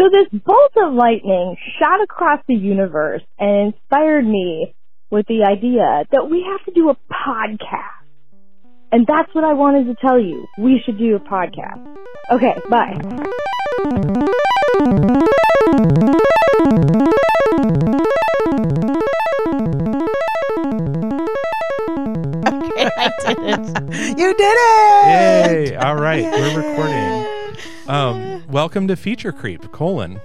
So this bolt of lightning shot across the universe and inspired me with the idea that we have to do a podcast. And that's what I wanted to tell you. We should do a podcast. Okay, bye. Okay, I did it. You did it! Yay! All right, we're recording. Um, welcome to Feature Creep: colon.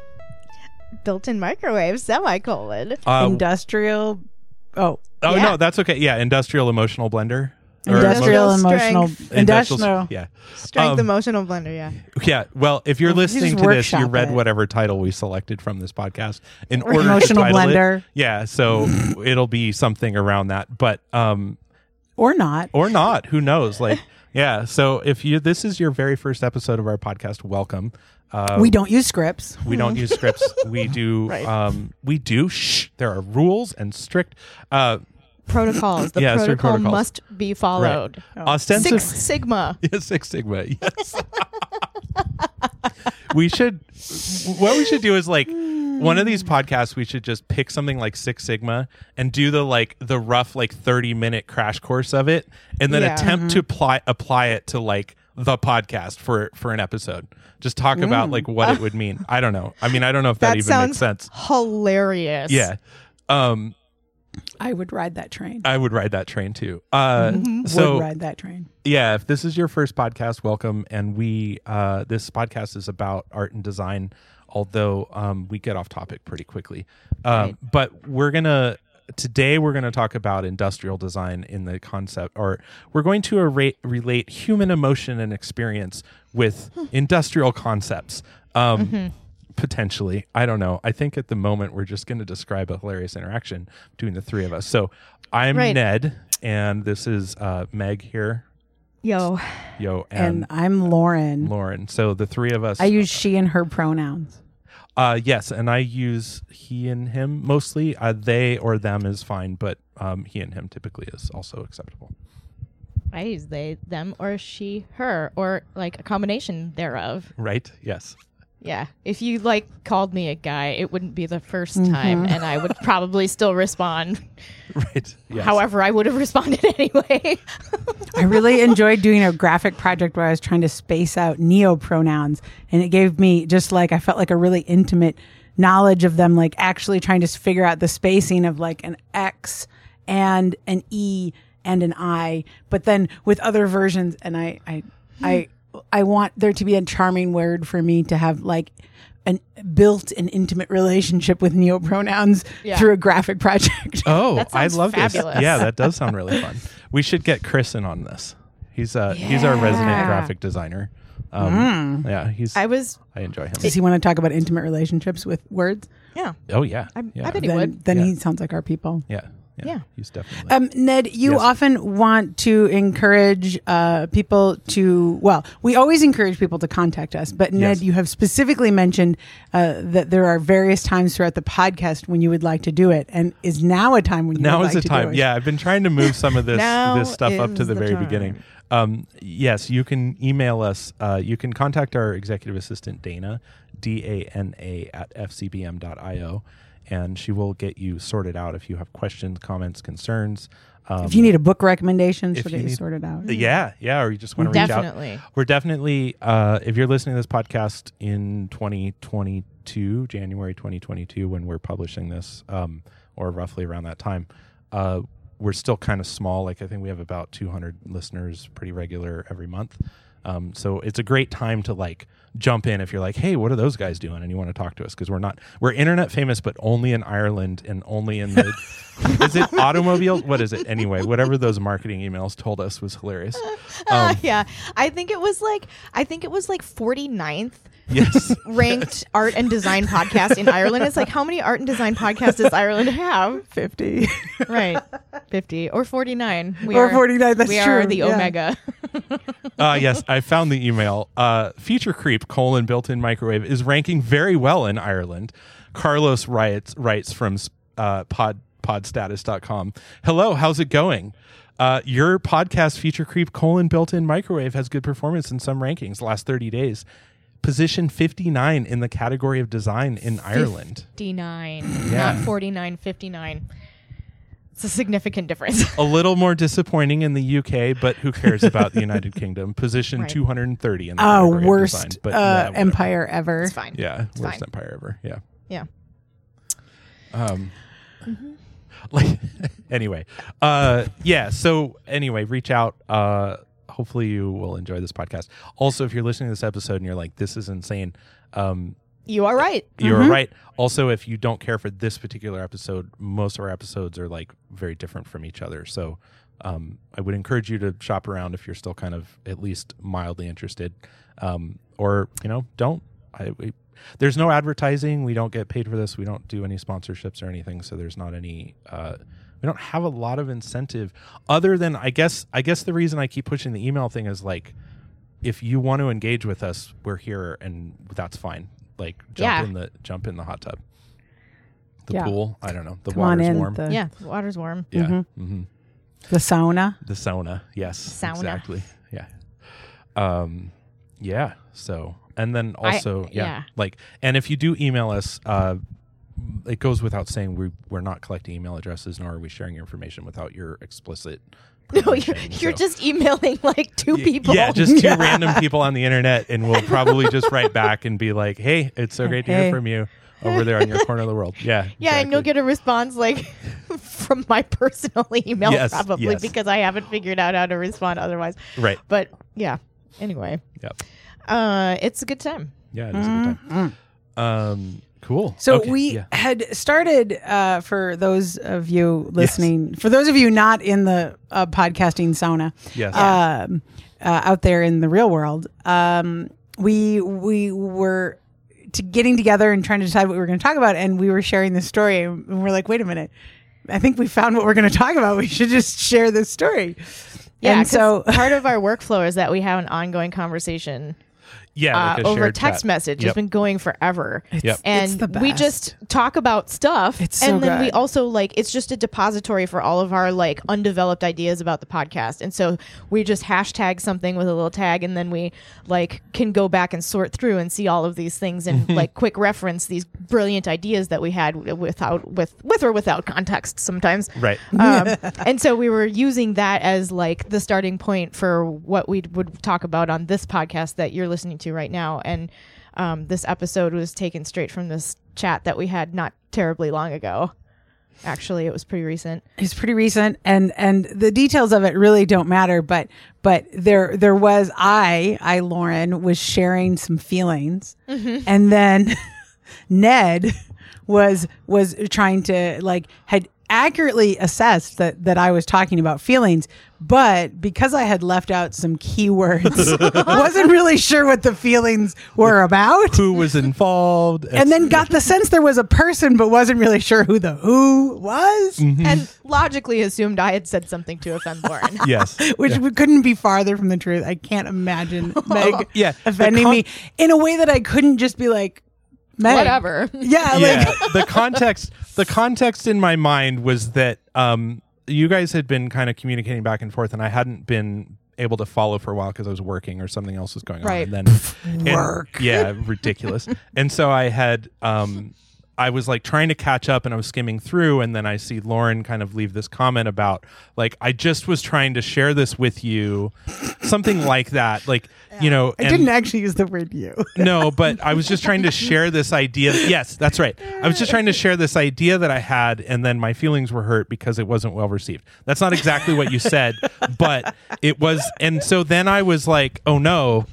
Built-in microwave, semicolon. Uh, Industrial. Oh, oh yeah. no, that's okay. Yeah, industrial emotional blender. Or industrial Emotional emotional. strength. Industrial- Industrial. Yeah, Strength Um, emotional blender, yeah. yeah. Well, if you're listening to this, you read it. whatever title we selected from this podcast in Or order Emotional to title blender. It. Yeah, so it'll be something around that, but um, Or not. or not. Who knows? Like, yeah. So if you this is your very first episode of our podcast, welcome. Uh, we don't use scripts. We don't use scripts. We do. Right. Um, we do. Shh. There are rules and strict. Uh, Protocols. The Yeah, protocol protocols. must be followed. ostensive. Six Sigma. Yeah, Six Sigma. Yes. we should. What we should do is like one of these podcasts. We should just pick something like Six Sigma and do the like the rough like thirty minute crash course of it, and then Yeah. attempt to apply apply it to like the podcast for for an episode. Just talk about like what it would mean. I don't know. I mean, I don't know if that, That even makes sense. hilarious. Yeah. Um, I would ride that train. I would ride that train too. Uh, would so ride that train. yeah, if this is your first podcast, welcome. And we, uh, this podcast is about art and design, although um, we get off topic pretty quickly. Um, Right. But we're gonna today we're gonna talk about industrial design in the concept, or we're going to arra- relate human emotion and experience with industrial concepts. Um, Potentially, I don't know. I think at the moment we're just going to describe a hilarious interaction between the three of us. So I'm Right. Ned, and this is uh, Meg here. Yo. Yo, And and, I'm Lauren. Lauren. So the three of us. I use she and her pronouns. uh, yes, and I use he and him mostly. Uh, they or them is fine, but um, he and him typically is also acceptable. I use they, them, or she, her, or like a combination thereof. Right? Yes. Yeah. If you like called me a guy, it wouldn't be the 1st Mm-hmm. time, and I would probably still respond. Right. Yes. However, I would have responded anyway. I really enjoyed doing a graphic project where I was trying to space out neo pronouns, and it gave me just like I felt like a really intimate knowledge of them, like actually trying to figure out the spacing of like an X and an E and an I, but then with other versions, and I I I I want there to be a charming word for me to have like an built an intimate relationship with neo pronouns Yeah. through a graphic project. Oh, I love fabulous. this. Yeah, that does sound really fun. We should get Chris in on this. He's uh he's our resident graphic designer. Um, Yeah, he's. I was. I, enjoy him. Does he want to talk about intimate relationships with words? yeah. Oh yeah, I- I bet he then would. then Yeah. he sounds like our people. yeah, yeah, Yeah. He's definitely. Um, Ned, you Yes. often want to encourage uh, people to. Well, we always encourage people to contact us, but Ned, Yes. you have specifically mentioned uh, that there are various times throughout the podcast when you would like to do it, and is now a time when you now would is like do time. Yeah, I've been trying to move some of this this stuff up to the, the very time. beginning. Um, yes, you can email us. Uh, you can contact our executive assistant Dana, D A N A at fcbm.io, and she will get you sorted out if you have questions, comments, concerns. Um, If you need a book recommendation, if she'll you get you need- sorted out. yeah, yeah, or you just want to reach out. Definitely. We're definitely, uh, if you're listening to this podcast in 2022, January 2022, when we're publishing this, um, or roughly around that time, uh, we're still kind of small. Like I think we have about 200 listeners, pretty regular every month. Um, so it's a great time to like jump in if you're like, hey, what are those guys doing? And you want to talk to us because we're not we're internet famous, but only in Ireland and only in the is it automobile? What is it anyway? Whatever those marketing emails told us was hilarious. Uh, Um, yeah. I think it was like, I think it was like 49th yes. ranked art and design podcast in Ireland. It's like, how many art and design podcasts does Ireland have? Fifty Right. 50 or 49. We or are, forty nine. That's we true. are the yeah. Omega. uh, yes, I found the email. Uh, Feature Creep colon built-in microwave is ranking very well in Ireland. Carlos writes writes from uh, pod podstatus.com. Hello, how's it going? Uh, your podcast Feature Creep colon built-in microwave has good performance in some rankings last 30 days. position 59 in the category of design in Ireland. 59, Yeah. not 49, 59. It's a significant difference. A little more disappointing in the UK, but who cares about the United Kingdom? Position Right. 230 in the Oh, worst design, but uh, yeah, empire ever. it's fine. Yeah, It's worst fine. empire ever. Yeah. Yeah. Um, Mm-hmm. like anyway, uh, yeah. So anyway, reach out. Uh, hopefully you will enjoy this podcast. Also, if you're listening to this episode and you're like, "This is insane," um, You are right. you're Mhm. right. Also, if you don't care for this particular episode, most of our episodes are like very different from each other. So um, I would encourage you to shop around if you're still kind of at least mildly interested, um, or you know, don't. I, we, there's no advertising. We don't get paid for this. We don't do any sponsorships or anything. So there's not any. Uh, we don't have a lot of incentive other than I guess. I guess the reason I keep pushing the email thing is like, if you want to engage with us, we're here, and that's fine. Like jump Yeah. in the jump in the hot tub, the Yeah. pool. I don't know. The Come water's in. warm. The, Yeah, the water's warm. yeah. Mhm. hmm the sauna. The sauna. Yes. Sauna. Exactly. Yeah. Um. Yeah. So, and then I- also, yeah, yeah. like, and if you do email us, uh, it goes without saying we we're not collecting email addresses, nor are we sharing information without your explicit. No, you're, you're So- just emailing like two people. Yeah, just two random people on the internet, and we'll probably just write back and be like, "Hey, it's so great to Hey. hear from you over there on your corner of the world." Yeah, Yeah, and you'll get a response like from my personal email, Yes, probably yes. because I haven't figured out how to respond otherwise. right. But yeah, anyway, Yep. uh, it's a good time. Yeah, it is a good time. Um, cool. So Okay, we yeah. had started uh, for those of you listening, for those of you not in the uh, podcasting sauna, Yes. um, uh, out there in the real world, um, we we were to getting together and trying to decide what we were going to talk about, and we were sharing this story, and we're like, wait a minute. I think we found what we're going to talk about. We should just share this story. Yeah, and 'cause so part of our workflow is that we have an ongoing conversation yeah, uh, like a over text chat. message. Yep. It's been going forever. Yep. And It's the we just talk about stuff. It's so and then we also like it's just a depository for all of our like undeveloped ideas about the podcast. And so we just hashtag something with a little tag and then we like can go back and sort through and see all of these things and like quick reference these brilliant ideas that we had without with with or without context sometimes. Right. Um, and so we were using that as like the starting point for what we would talk about on this podcast that you're listening to right now. And um, this episode was taken straight from this chat that we had not terribly long ago. Actually, it was pretty recent. It's pretty recent, and and the details of it really don't matter. But but there there was I I Lauren was sharing some feelings, and then Ned was was trying to like had accurately assessed that that I was talking about feelings, but because I had left out some keywords, wasn't really sure what the feelings were about. Who was involved? And then got the sense there was a person, but wasn't really sure who the who was. Mm-hmm. And logically assumed I had said something to offend Lauren. yes, which Yeah. couldn't be farther from the truth. I can't imagine Meg Yeah, offending con- me in a way that I couldn't just be like, Meg. Whatever. Yeah, yeah. like the context, the context in my mind was that um, you guys had been kind of communicating back and forth, and I hadn't been able to follow for a while because I was working or something else was going Right. on. And then and- Work. yeah, ridiculous. and so I had. Um, I was like trying to catch up and I was skimming through and then I see Lauren kind of leave this comment about like I just was trying to share this with you something like that like you know I and- didn't actually use the word you. no, but I was just trying to share this idea. Yes, that's right. I was just trying to share this idea that I had, and then my feelings were hurt because it wasn't well received. That's not exactly what you said, but it was. And so then I was like, oh no,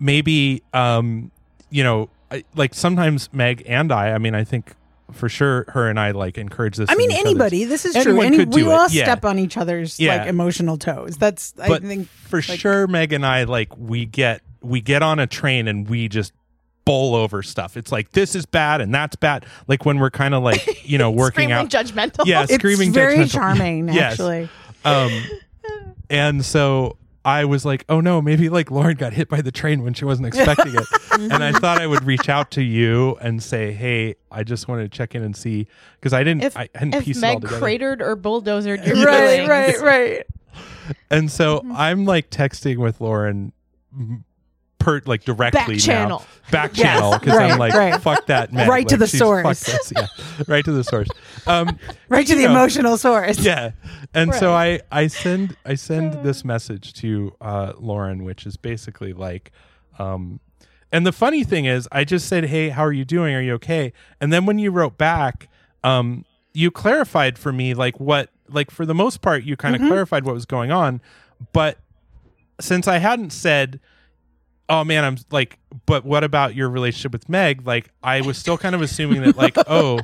maybe, um, you know, I, like sometimes Meg and I, I mean, I think for sure her and I like encourage this. I mean, anybody. This is true. Anyone Any, could we it, all yeah. step on each other's Yeah. like emotional toes. That's I think for sure meg and i like we get we get on a train and we just bowl over stuff it's like this is bad and that's bad like when we're kind of like you know working out judgmental. yeah it's screaming very judgmental. charming. Yes. Actually, um and so i was like oh no maybe like lauren got hit by the train when she wasn't expecting it and i thought i would reach out to you and say hey i just wanted to check in and see because i didn't If, i hadn't if pieced it all Meg together cratered or bulldozered your right, feelings, right, right. And so Mm-hmm. I'm like texting with Lauren, m- per like directly Back now. channel. back Yes, channel because right, I'm like right. fuck that Meg. Right to the source. Yeah, right to the source. Um, right to the know, emotional source. yeah and so i i send i send this message to uh lauren which is basically like um and the funny thing is i just said hey how are you doing are you okay and then when you wrote back um you clarified for me like what like for the most part you kind of clarified what was going on but since i hadn't said oh man i'm like but what about your relationship with meg? Like i was still kind of assuming that like oh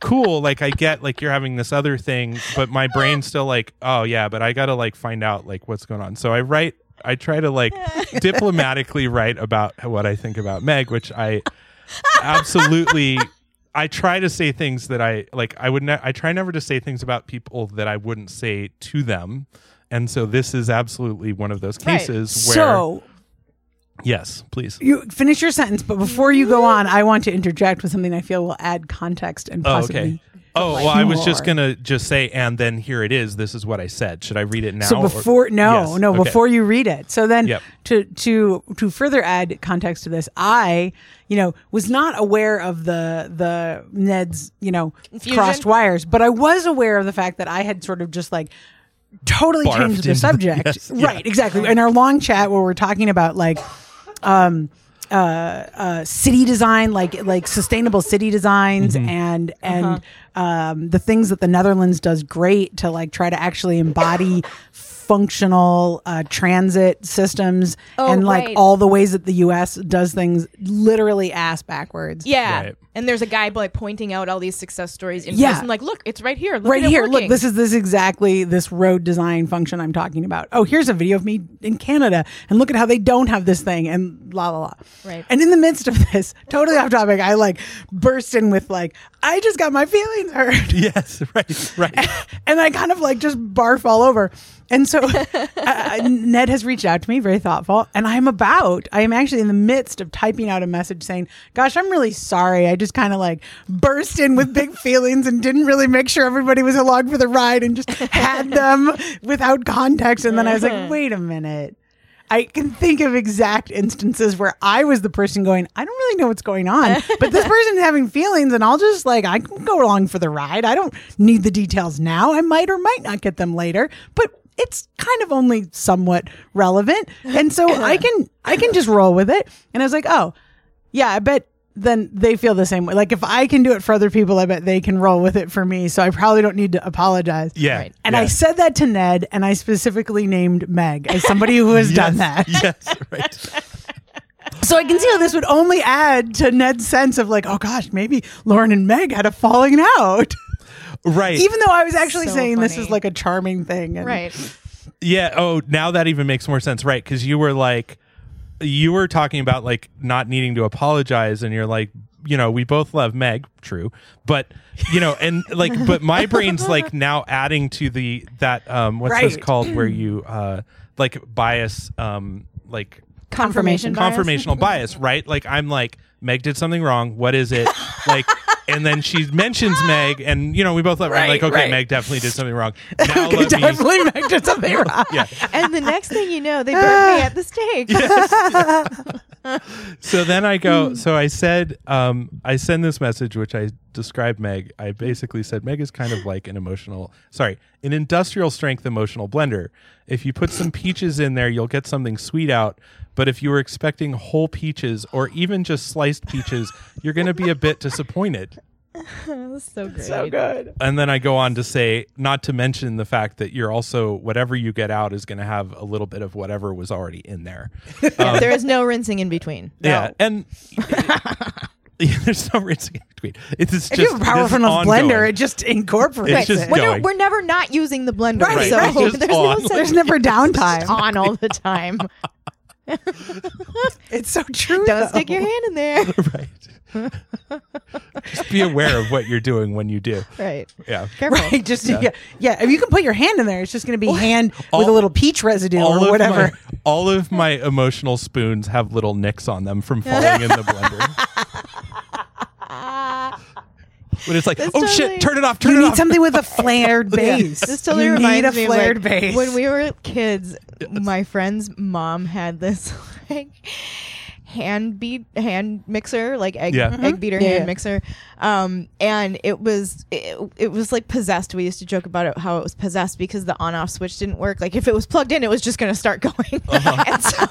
cool like i get like you're having this other thing but my brain's still like oh yeah but i gotta like find out like what's going on. So i write i try to like diplomatically write about what i think about meg which i absolutely i try to say things that i like i would ne- i try never to say things about people that i wouldn't say to them. And so this is absolutely one of those Right. cases where So yes please you finish your sentence, but before you go on, I want to interject with something I feel will add context and Oh, possibly. okay. Oh, well, I was just humor. gonna just say, and then here it is. This is what I said. Should I read it now? So or- before no Yes, no okay. before you read it. So then Yep. to to to further add context to this, I you know was not aware of the the Ned's you know Confusion? crossed wires, but I was aware of the fact that I had sort of just like totally Barfed changed the into- subject. yes, yeah. right, exactly. In our long chat where we're talking about like um uh, uh, city design, like like sustainable city designs, Mm-hmm. and and um, the things that the Netherlands does great to like try to actually embody functional uh, transit systems, Oh, and like right. all the ways that the U.S. does things literally ass backwards. Yeah. Right. And there's a guy like pointing out all these success stories in Yeah. person, like, look, it's right here. Look right at it here look this is this is exactly this road design function i'm talking about oh here's a video of me in canada and look at how they don't have this thing and la la la Right. and in the midst of this totally off topic i like burst in with like i just got my feelings hurt yes, right, right. and i kind of like just barf all over and so uh, ned has reached out to me very thoughtful and i'm about i am actually in the midst of typing out a message saying gosh i'm really sorry i just kind of like burst in with big feelings and didn't really make sure everybody was along for the ride and just had them without context and then i was like wait a minute I can think of exact instances where I was the person going, I don't really know what's going on, but this person's having feelings, and I'll just like, I can go along for the ride. I don't need the details now. I might or might not get them later, but it's kind of only somewhat relevant. And so I can, I can just roll with it. And I was like, oh, yeah, I bet then they feel the same way. Like if I can do it for other people, I bet they can roll with it for me. So I probably don't need to apologize. Yeah. Right. And yeah. I said that to Ned, and I specifically named Meg as somebody who has done that. yes, right. So I can see how this would only add to Ned's sense of like, oh gosh, maybe Lauren and Meg had a falling out. Right. Even though I was actually So saying this is like a charming thing. And right. Yeah. Oh, now that even makes more sense, right? Because you were like, you were talking about like not needing to apologize, and you're like, you know, we both love Meg, true, but you know, and like, but my brain's like now adding to the that um, what's this called where you uh like bias um like Confirmation bias. confirmational bias, right? Like I'm like Meg did something wrong. What is it? Like, and then she mentions Meg, and you know we both love. her. I'm like, okay, right. Meg definitely did something wrong. Now Okay, let me. definitely Meg did something wrong. Yeah. And the next thing you know, they burned me at the stake. So then I go. So I said, um, I send this message, which I described Meg. I basically said Meg is kind of like an emotional, sorry, an industrial strength emotional blender. If you put some peaches in there, you'll get something sweet out. But if you were expecting whole peaches or even just sliced peaches, you're going to be a bit disappointed. That's so great. So good. And then I go on to say, not to mention the fact that you're also whatever you get out is going to have a little bit of whatever was already in there. Yeah, um, there is no rinsing in between. Yeah, and there's no rinsing in between. It's just If you have a powerful this is blender, it just incorporates It's just it. We're, going. we're never not using the blender, Right, so right. there's It's no on. There's never downtime. on all the time. It's so true. Don't though. stick your hand in there. right. just be aware of what you're doing when you do. Right. Yeah. Careful. Right, just yeah. yeah, If you can put your hand in there, it's just going to be hand with a little peach residue All or of whatever. my all of my emotional spoons have little nicks on them from falling in the blender. But it's like, That's oh totally- shit, turn it off, turn it off. you it need off. something with a flared base. This totally you reminds need a me of, flared like, base. when we were kids. My friend's mom had this like hand beat hand mixer like egg Yeah. egg beater Yeah, hand mixer um and it was it, it was like possessed we used to joke about it how it was possessed because the on off switch didn't work like if it was plugged in it was just going to start going and so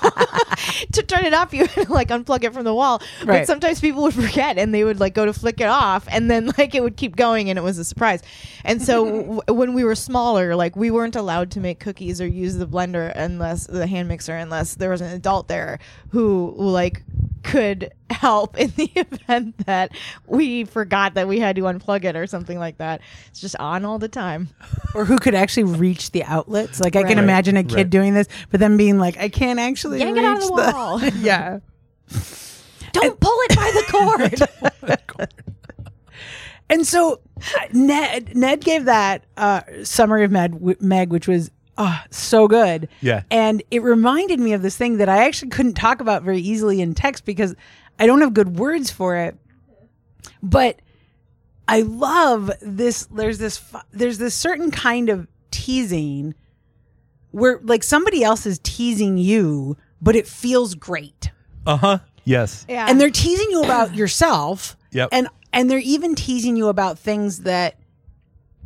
to turn it off you had to like unplug it from the wall Right. but sometimes people would forget and they would like go to flick it off and then like it would keep going and it was a surprise and so w- when we were smaller like we weren't allowed to make cookies or use the blender unless the hand mixer unless there was an adult there who like could help in the event that we forgot that we had to unplug it or something like that it's just on all the time or who could actually reach the outlets. Like I can imagine a kid Right. doing this, but then being like, I can't actually yank reach it out of the the wall yeah. don't pull it by the cord And so uh, Ned Ned gave that uh, summary of Meg, w- Meg, which was uh, so good. Yeah. And it reminded me of this thing that I actually couldn't talk about very easily in text because I don't have good words for it. But I love this. There's this. There's this certain kind of teasing where like somebody else is teasing you, but it feels great Uh huh. Yes. yeah and they're teasing you about yourself Yep. and and they're even teasing you about things that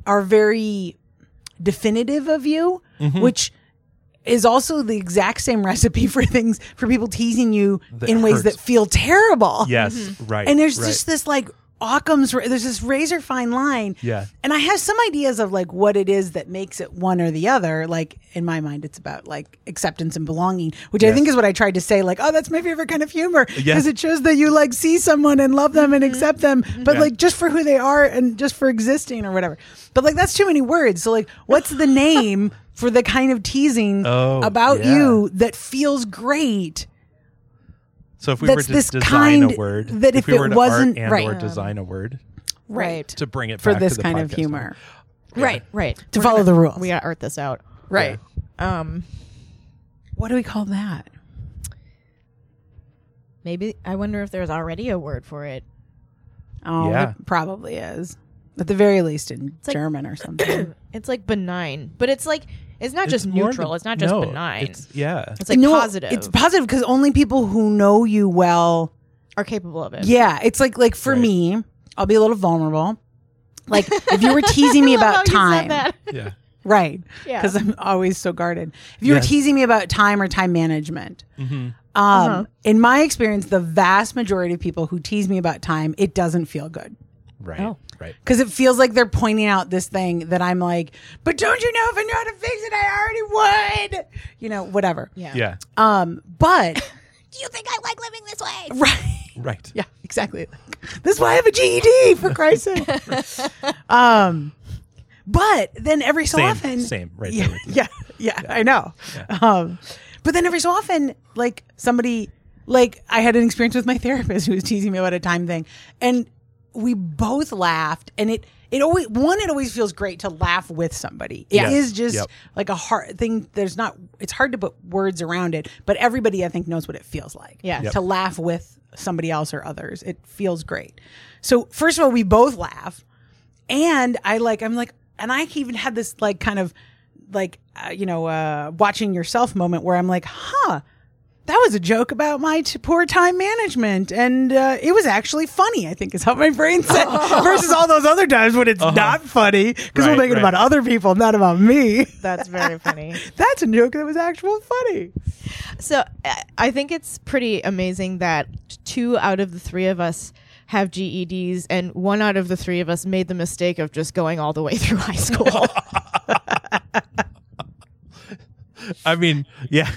are very definitive of you Mm-hmm. which is also the exact same recipe for things for people teasing you That in ways hurts. that feel terrible Yes. Mm-hmm. Right. and there's right. just this like Occam's there's this razor fine line Yeah. and I have some ideas of like what it is that makes it one or the other. Like in my mind, it's about like acceptance and belonging, which I think is what I tried to say. Like, oh, that's my favorite kind of humor because Yes. it shows that you like see someone and love them and mm-hmm. accept them, mm-hmm. but Yeah. like just for who they are and just for existing or whatever. But like that's too many words. So like, what's the name for the kind of teasing Oh, about yeah. you that feels great? So if we were to this design kind a word, that if we it to wasn't- art and right. or design a word right to bring it For back this to the kind of podcast humor, right right to We're follow gonna- the rules. we gotta art this out right? um What do we call that? maybe i wonder if there's already a word for it Oh, Yeah. it probably is. At the very least in like- German or something. It's like benign, but it's like it's not just It's more neutral. than- it's not just no, benign. It's, It's, yeah. like No, positive. It's positive because only people who know you well. are capable of it. Yeah, it's like like for Right. me, I'll be a little vulnerable. Like if you were teasing me about how you said time, yeah. right? Yeah. Because I'm always so guarded. If you were teasing me about time or time management, Mm-hmm. um, Uh-huh. in my experience, the vast majority of people who tease me about time, it doesn't feel good. Right. Oh. Right. because it feels like they're pointing out this thing that I'm like, but don't you know if I know how to fix it, I already would. You know, whatever. Yeah. Yeah. Um, but Do you think I like living this way? right, Right. yeah, exactly. This is why I have a GED for Christ's sake. um, but then every so Same. often, Same. Right. yeah, there with yeah, yeah, I know. Um, but then every so often, like somebody, like I had an experience with my therapist who was teasing me about a time thing, and we both laughed, and it. It always one. It always feels great to laugh with somebody. It is Yes. just Yep. like a hard thing. There's not. It's hard to put words around it, but everybody I think knows what it feels like. yeah Yep. To laugh with somebody else or others, it feels great. So first of all, we both laugh, and I like. I'm like, and I even had this like kind of like uh, you know uh, watching yourself moment where I'm like, huh. That was a joke about my t- poor time management, and uh, it was actually funny. I think is how my brain said. Versus all those other times when it's not funny because we're Right, making right. about other people, not about me. That's very funny. That's a joke that was actual funny. So I- I think it's pretty amazing that two out of the three of us have GEDs, and one out of the three of us made the mistake of just going all the way through high school. I mean, yeah.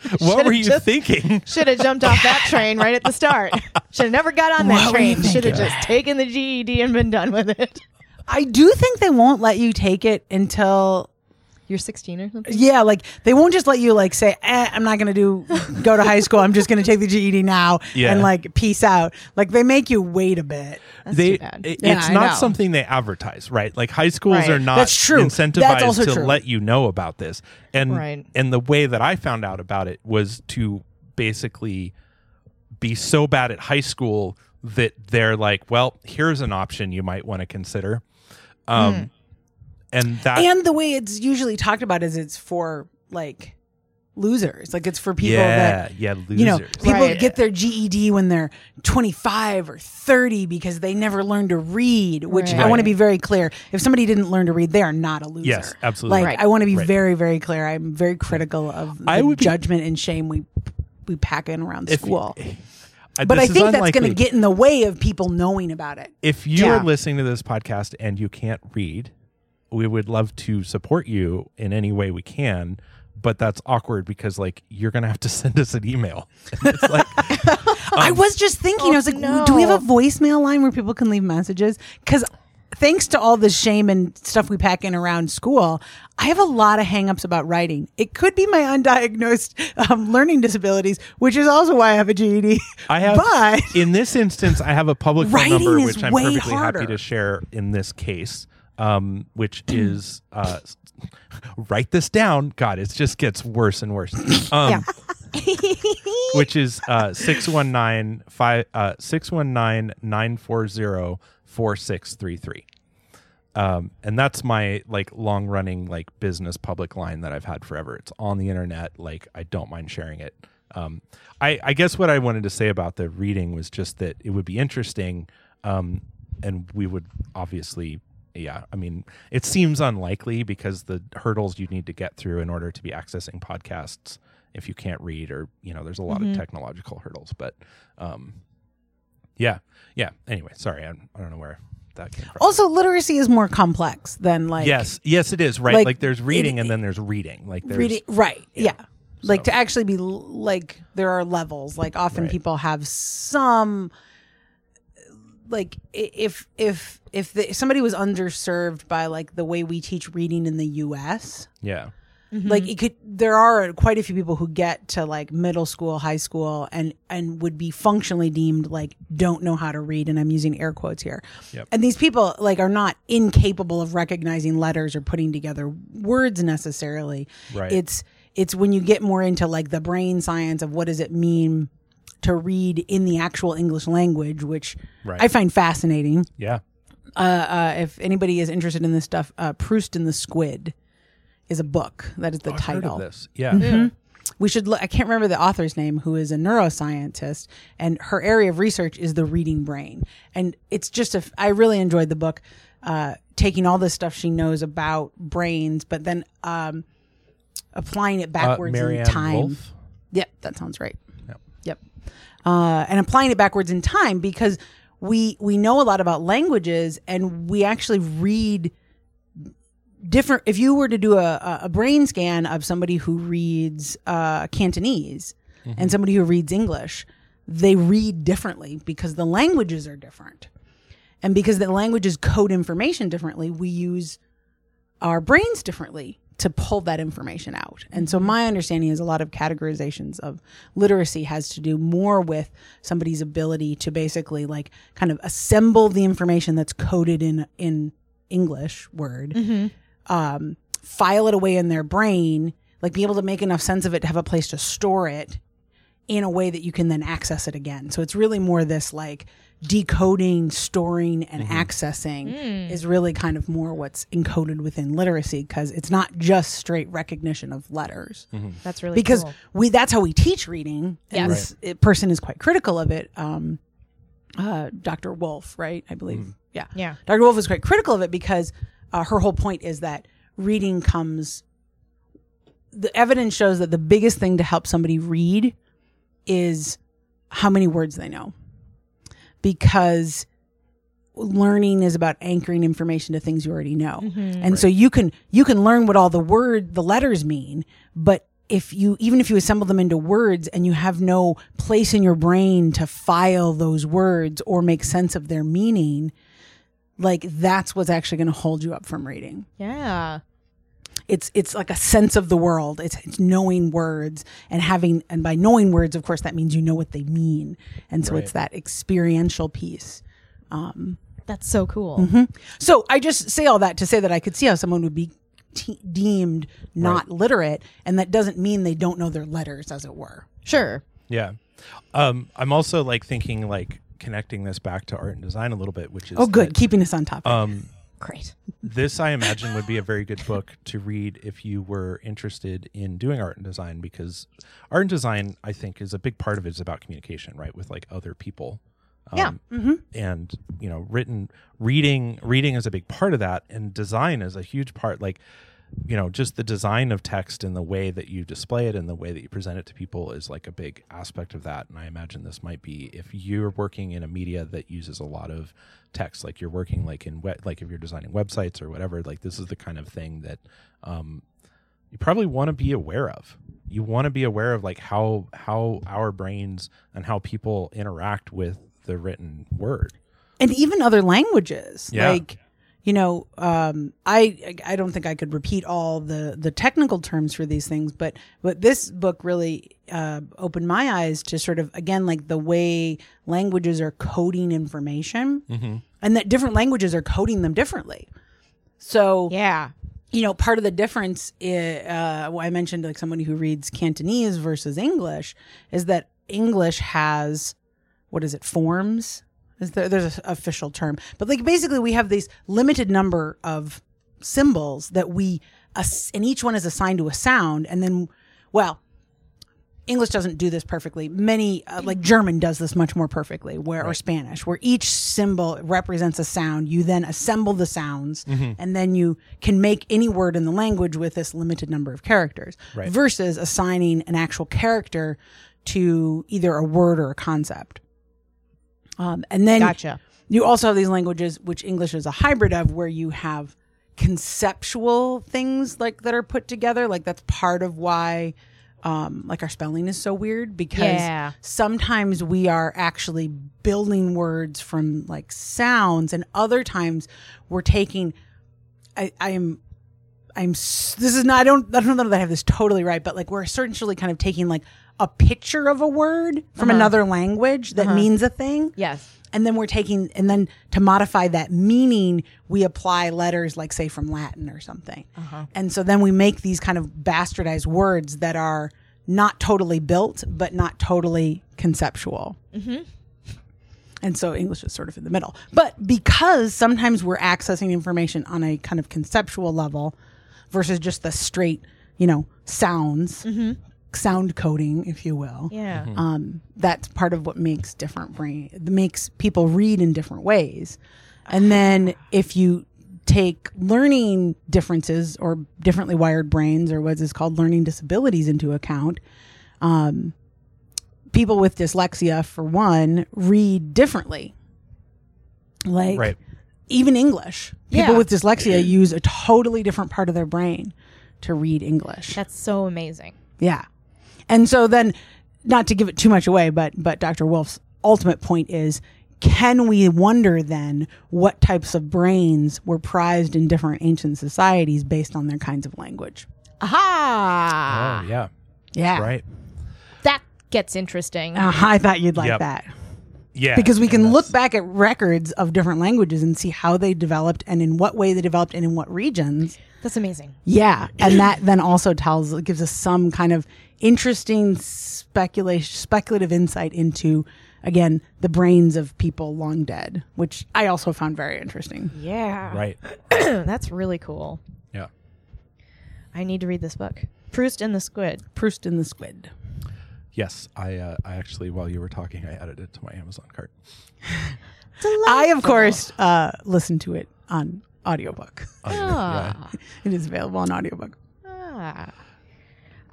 what were you just- thinking? Should have jumped off that train right at the start. Should have never got on that What train. Should have just taken the GED and been done with it. I do think they won't let you take it until You're 16 or something. yeah, like they won't just let you like say, eh, "I'm not going to do go to high school. I'm just going to take the GED now Yeah. and like peace out." Like they make you wait a bit. That's they too bad. it- Yeah, it's I not know. something they advertise right like high schools Right. are not That's true. incentivized That's to true. let you know about this and Right. and the way that i found out about it was to basically be so bad at high school that they're like well here's an option you might want to consider um Hmm. And that and the way it's usually talked about is it's for like losers. Like it's for people yeah, that yeah, losers. you know, people Right. get their GED when they're 25 or 30 because they never learned to read, which I want to be very clear. If somebody didn't learn to read, they are not a loser. Yes, absolutely. Like Right. I want to be Right. very very clear. I'm very critical of the I would be- judgment and shame we we pack in around If- school. Uh, But I think that's going to get in the way of people knowing about it. if you Yeah. are listening to this podcast and you can't read, we would love to support you in any way we can. But that's awkward because like you're gonna have to send us an email. It's like I was just thinking, I was like, no. do we have a voicemail line where people can leave messages? Because thanks to all the shame and stuff we pack in around school, I have a lot of hangups about writing. It could be my undiagnosed um, learning disabilities, which is also why I have a GED. I have but in this instance, I have a public phone number which I'm perfectly harder. happy to share in this case. Um, which is uh, write this down. God, it just gets worse and worse. Um, Yeah. which is uh 619 5 uh 619 940 4633 um and that's my like long running like business public line that i've had forever it's on the internet like i don't mind sharing it um i i guess what i wanted to say about the reading was just that it would be interesting um and we would obviously yeah i mean it seems unlikely because the hurdles you need to get through in order to be accessing podcasts if you can't read or you know there's a lot of technological hurdles but um yeah yeah anyway sorry I, I don't know where that came from also, literacy is more complex than like yes yes it is right like, like, there's reading it- and then there's reading like there's reading. Right. Yeah. Like So- to actually be like there are levels. Like often Right. people have some like if if if, the, somebody was underserved by like the way we teach reading in the US, yeah mm-hmm. like it could there are quite a few people who get to like middle school high school and and would be functionally deemed like don't know how to read and i'm using air quotes here Yep. and these people like are not incapable of recognizing letters or putting together words necessarily Right. it's it's when you get more into like the brain science of what does it mean to read in the actual english language which Right. i find fascinating yeah uh, uh, if anybody is interested in this stuff, uh, Proust and the Squid is a book. That is the Oh, I've heard title. of this yeah We should. Look, I can't remember the author's name, who is a neuroscientist, and her area of research is the reading brain. And it's just a. I really enjoyed the book, uh, taking all this stuff she knows about brains, but then um, applying it uh, backwards Maryanne in time. Wolf. Yep, that sounds right. Yep. Yep. Uh, and applying it backwards in time because we we know a lot about languages and we actually read different. If you were to do a, a- brain scan of somebody who reads uh, Cantonese and somebody who reads English, they read differently because the languages are different. And because the languages code information differently, we use our brains differently to pull that information out. And so my understanding is a lot of categorizations of literacy has to do more with somebody's ability to basically like kind of assemble the information that's coded in in English word, um, file it away in their brain, like be able to make enough sense of it to have a place to store it in a way that you can then access it again. So it's really more this like decoding, storing, and accessing is really kind of more what's encoded within literacy because it's not just straight recognition of letters. That's really Because cool. we that's how we teach reading, and Yes. this it- person is quite critical of it. Um, uh, Dr. Wolf, right? I believe, yeah, Yeah. Dr. Wolf is quite critical of it because uh, her whole point is that reading comes. The evidence shows that the biggest thing to help somebody read is how many words they know. Because learning is about anchoring information to things you already know. Mm-hmm. And so you can you can learn what all the word the letters mean, but if you even if you assemble them into words and you have no place in your brain to file those words or make sense of their meaning, like that's what's actually going to hold you up from reading Yeah. It's it's like a sense of the world it's, it's knowing words and having and by knowing words of course that means you know what they mean and so it's that experiential piece That's so cool. Mm-hmm. so i just say all that to say that i could see how someone would be te- deemed not literate and that doesn't mean they don't know their letters as it were Sure. Yeah. Um, I'm also like thinking like connecting this back to art and design a little bit, which is oh good that, keeping us on topic um, Great. this I imagine would be a very good book to read if you were interested in doing art and design because art and design I think is a big part of it is about communication, right, with like other people. Yeah. Um, mm-hmm. And you know, written reading reading is a big part of that and design is a huge part like you know, just the design of text and the way that you display it and the way that you present it to people is like a big aspect of that. And I imagine this might be if you're working in a media that uses a lot of text, like you're working like in web, like if you're designing websites or whatever, like this is the kind of thing that um, you probably want to be aware of. You want to be aware of like how how our brains and how people interact with the written word. and even other languages Yeah. like you know um, i i don't think i could repeat all the the technical terms for these things but but this book really uh, opened my eyes to sort of again like the way languages are coding information and that different languages are coding them differently so Yeah. you know, part of the difference, i- uh, well, I mentioned like somebody who reads Cantonese versus English is that English has, what is it, forms? Is there, there's an official term, but like basically we have these limited number of symbols that we, ass- and each one is assigned to a sound. And then, well, English doesn't do this perfectly. Many, uh, like German does this much more perfectly, where or Spanish, where each symbol represents a sound. You then assemble the sounds, and then you can make any word in the language with this limited number of characters. Right. Versus assigning an actual character to either a word or a concept. Um, and then Gotcha. you also have these languages, which English is a hybrid of, where you have conceptual things like that are put together. Like that's part of why, um, like our spelling is so weird because Yeah. sometimes we are actually building words from like sounds, and other times we're taking. I, I am. I'm. s- This is not. I don't. I don't know that I have this totally right, but like we're essentially kind of taking like a picture of a word from uh-huh. another language that uh-huh. means a thing. Yes. and then we're taking and then to modify that meaning we apply letters like say from latin or something. Uh-huh. And so then we make these kind of bastardized words that are not totally built but not totally conceptual. Mm-hmm. And so english is sort of in the middle. But because sometimes we're accessing information on a kind of conceptual level versus just the straight you know sounds mm-hmm. Sound coding if you will Yeah. um, that's part of what makes different brain makes people read in different ways and then if you take learning differences or differently wired brains or what is called learning disabilities into account um, people with dyslexia for one read differently like Right. even english people Yeah. with dyslexia use a totally different part of their brain to read english That's so amazing. yeah. And so then not to give it too much away, but but Dr. Wolf's ultimate point is can we wonder then what types of brains were prized in different ancient societies based on their kinds of language? Aha. oh yeah. Yeah. Right. That gets interesting. Uh, I thought you'd like Yep. that. Yeah. Because we can that's- look back at records of different languages and see how they developed and in what way they developed and in what regions. That's amazing. Yeah, and that then also tells gives us some kind of interesting speculation, speculative insight into again the brains of people long dead, which I also found very interesting. Yeah. Right. That's really cool. Yeah. I need to read this book. Proust and the Squid. Proust and the Squid. Yes, I uh, I actually while you were talking, I added it to my Amazon cart. I of course uh, listened to it on audiobook. On your- Ah. It is available on audiobook. Ah.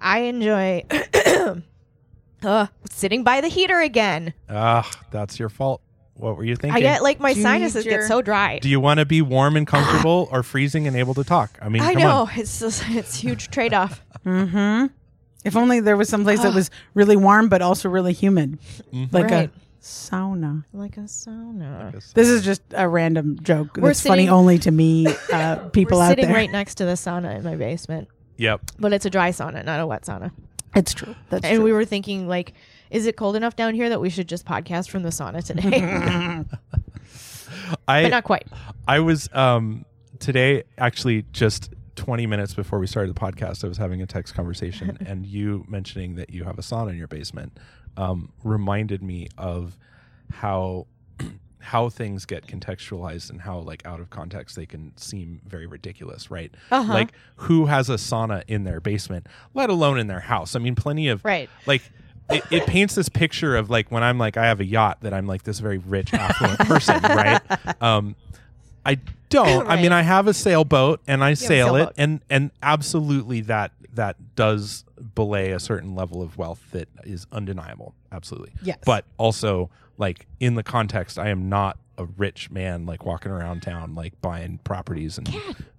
I enjoy uh, sitting by the heater again. Ah, that's your fault. What were you thinking? I get like my sinuses need get so dry. Do you want to be warm and comfortable or freezing and able to talk? I mean, I come know on. it's just, it's a huge trade off. Mhm. If only there was some place that was really warm but also really humid, like Right. a sauna. like a sauna. This is just a random joke We're funny only to me, uh, people We're out sitting there. right next to the sauna in my basement, Yep. but it's a dry sauna, not a wet sauna. It's true. That's and true. we were thinking, like, is it cold enough down here that we should just podcast from the sauna today? I but not quite. I was um today actually just 20 minutes before we started the podcast I was having a text conversation and you mentioning that you have a sauna in your basement um reminded me of how how things get contextualized and how like out of context they can seem very ridiculous, right? Uh-huh. Like who has a sauna in their basement, let alone in their house? I mean, plenty of Right. like it, it paints this picture of like when I'm like I have a yacht that I'm like this very rich affluent person, right? Um, I don't. I mean, I have a sailboat and I sail it, and and absolutely that that does belay a certain level of wealth that is undeniable. Absolutely. Yes. But also, like in the context, I am not a rich man like walking around town like buying properties and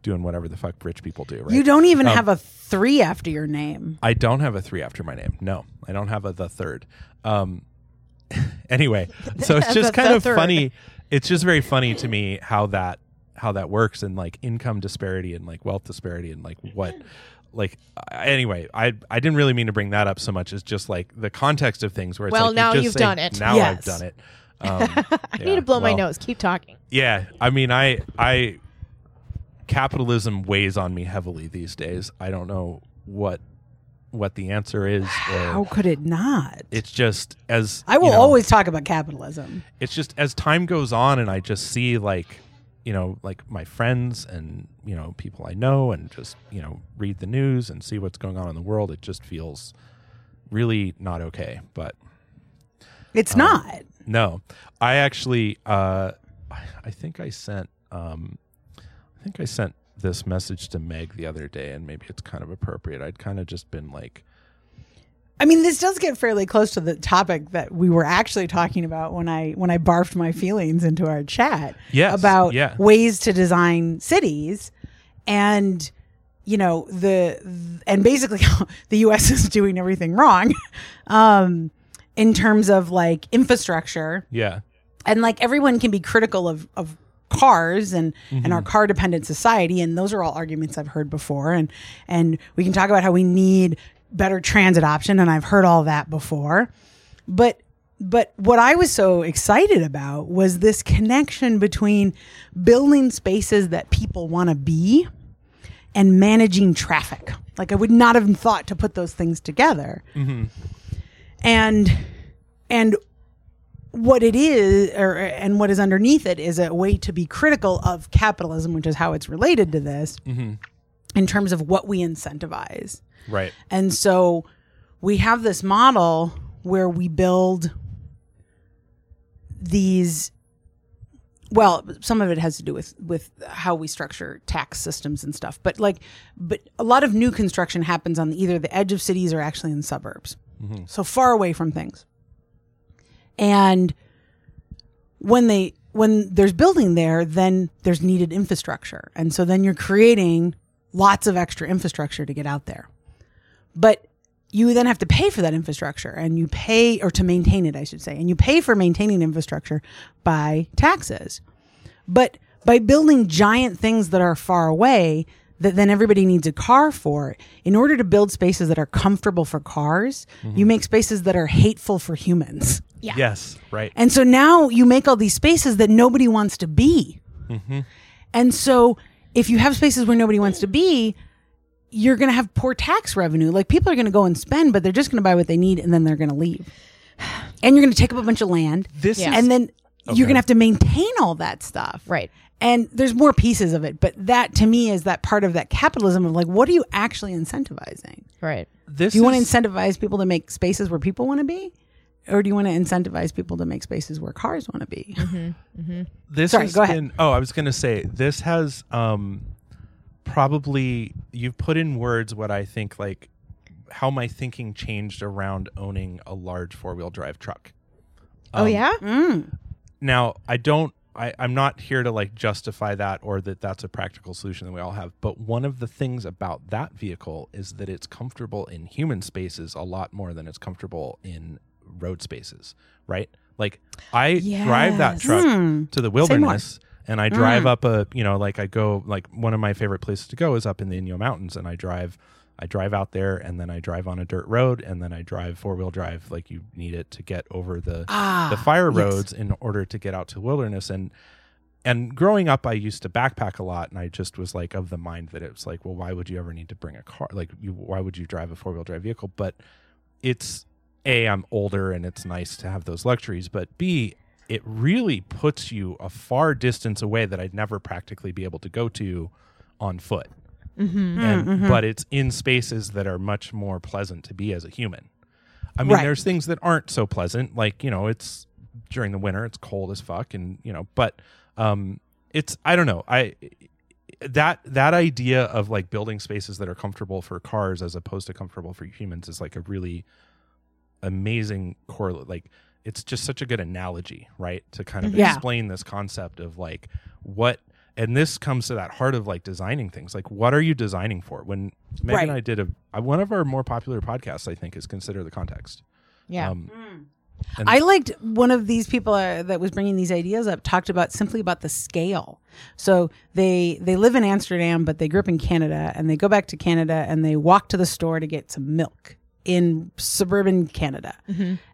doing whatever the fuck rich people do. Right. You don't even Um, have a three after your name. I don't have a three after my name. No, I don't have a the third. Um, anyway, so it's The- just kind the of third. funny. It's just very funny to me how that how that works and like income disparity and like wealth disparity and like what like anyway i i didn't really mean to bring that up so much as just like the context of things where it's Well, like you now just you've say, done it. now Yes. i've done it um, I need to blow my nose. Keep talking. yeah, I mean, I I capitalism weighs on me heavily these days. I don't know what what the answer is, How could it not? it's just as I will you know, always talk about capitalism. It's just as time goes on, and I just see like you know like my friends and you know people I know, and just you know read the news and see what's going on in the world. It just feels really not okay, but. It's Um, not. No, I actually, uh, I I think I sent, um, I think I sent this message to Meg the other day, and maybe it's kind of appropriate. I'd kind of just been like, I mean, this does get fairly close to the topic that we were actually talking about when I when I barfed my feelings into our chat Yes, about yeah. ways to design cities, and you know the and basically the U.S. is doing everything wrong, um, in terms of like infrastructure. Yeah, and like everyone can be critical of of cars and and our car dependent society. And those are all arguments I've heard before. And and we can talk about how we need better transit option and I've heard all that before but but what I was so excited about was this connection between building spaces that people want to be and managing traffic. Like I would not have thought to put those things together. Mm-hmm. And and what it is or and what is underneath it is a way to be critical of capitalism, which is how it's related to this mm-hmm. in terms of what we incentivize. Right, And so we have this model where we build these well, some of it has to do with with how we structure tax systems and stuff. But like but a lot of new construction happens on either the edge of cities or actually in suburbs. Mm-hmm. So far away from things. And when they when there's building there, then there's needed infrastructure. And so then you're creating lots of extra infrastructure to get out there. But you then have to pay for that infrastructure and you pay or to maintain it, I should say. And you pay for maintaining infrastructure by taxes. But by building giant things that are far away that then everybody needs a car for, in order to build spaces that are comfortable for cars, mm-hmm. you make spaces that are hateful for humans. Yeah. yes, right, And so now you make all these spaces that nobody wants to be. Mm-hmm. And so if you have spaces where nobody wants to be, you're going to have poor tax revenue. Like people are going to go and spend, but they're just going to buy what they need and then they're going to leave. And you're going to take up a bunch of land. This Yeah. is And then Okay. you're going to have to maintain all that stuff. Right. And there's more pieces of it, but that to me is that part of that capitalism of like, what are you actually incentivizing? Right. this. Do you want to incentivize people to make spaces where people want to be? Or do you want to incentivize people to make spaces where cars want to be? this Sorry, has go ahead. been- oh, I was going to say this has um, probably you've put in words what I think like how my thinking changed around owning a large four wheel drive truck. oh Um, yeah. Mm. Now, I don't. I, I'm not here to like justify that or that that's a practical solution that we all have. But one of the things about that vehicle is that it's comfortable in human spaces a lot more than it's comfortable in road spaces, right? Like I drive that truck Hmm. to the more. wilderness and I drive up a, you know, like I go like one of my favorite places to go is up in the Inyo Mountains and I drive I drive out there and then I drive on a dirt road and then I drive four wheel drive like you need it to get over the Ah, the fire yes. roads in order to get out to the wilderness and and growing up I used to backpack a lot and I just was like of the mind that it was like well why would you ever need to bring a car like you why would you drive a four-wheel drive vehicle but it's a I'm older and it's nice to have those luxuries but b it really puts you a far distance away that I'd never practically be able to go to on foot. Mm, And but it's in spaces that are much more pleasant to be as a human. I mean, Right. there's things that aren't so pleasant, like you know, it's during the winter, it's cold as fuck, and you know, but um, it's I don't know, I that that idea of like building spaces that are comfortable for cars as opposed to comfortable for humans is like a really amazing correlate. Like it's just such a good analogy, right, to kind of Yeah. explain this concept of like what. And this comes to that heart of like designing things. Like, what are you designing for? When Meg and I did a uh, one of our more popular podcasts, I think, is consider the context. Yeah. Um, and- I liked one of these people uh, that was bringing these ideas up talked about simply about the scale. So they they live in Amsterdam, but they grew up in Canada, and they go back to Canada and they walk to the store to get some milk in suburban Canada,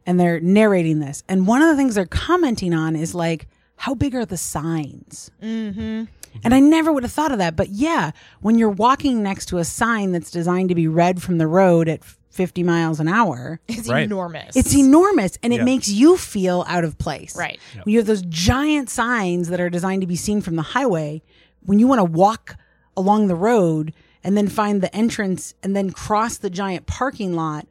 and they're narrating this. And one of the things they're commenting on is like, how big are the signs? mm-hmm. And I never would have thought of that. But yeah, when you're walking next to a sign that's designed to be read from the road at 50 miles an hour, It's Right. enormous. it's enormous and it Yeah. makes you feel out of place. Right. When you have those giant signs that are designed to be seen from the highway, when you want to walk along the road and then find the entrance and then cross the giant parking lot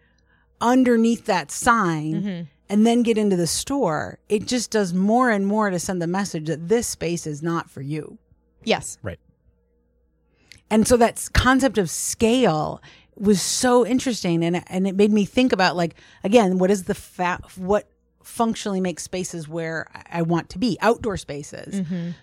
underneath that sign Mm-hmm. and then get into the store, it just does more and more to send the message that this space is not for you. Yes. right. And so that concept of scale was so interesting and and it made me think about like again what is the fa- what functionally makes spaces where I- want to be outdoor spaces.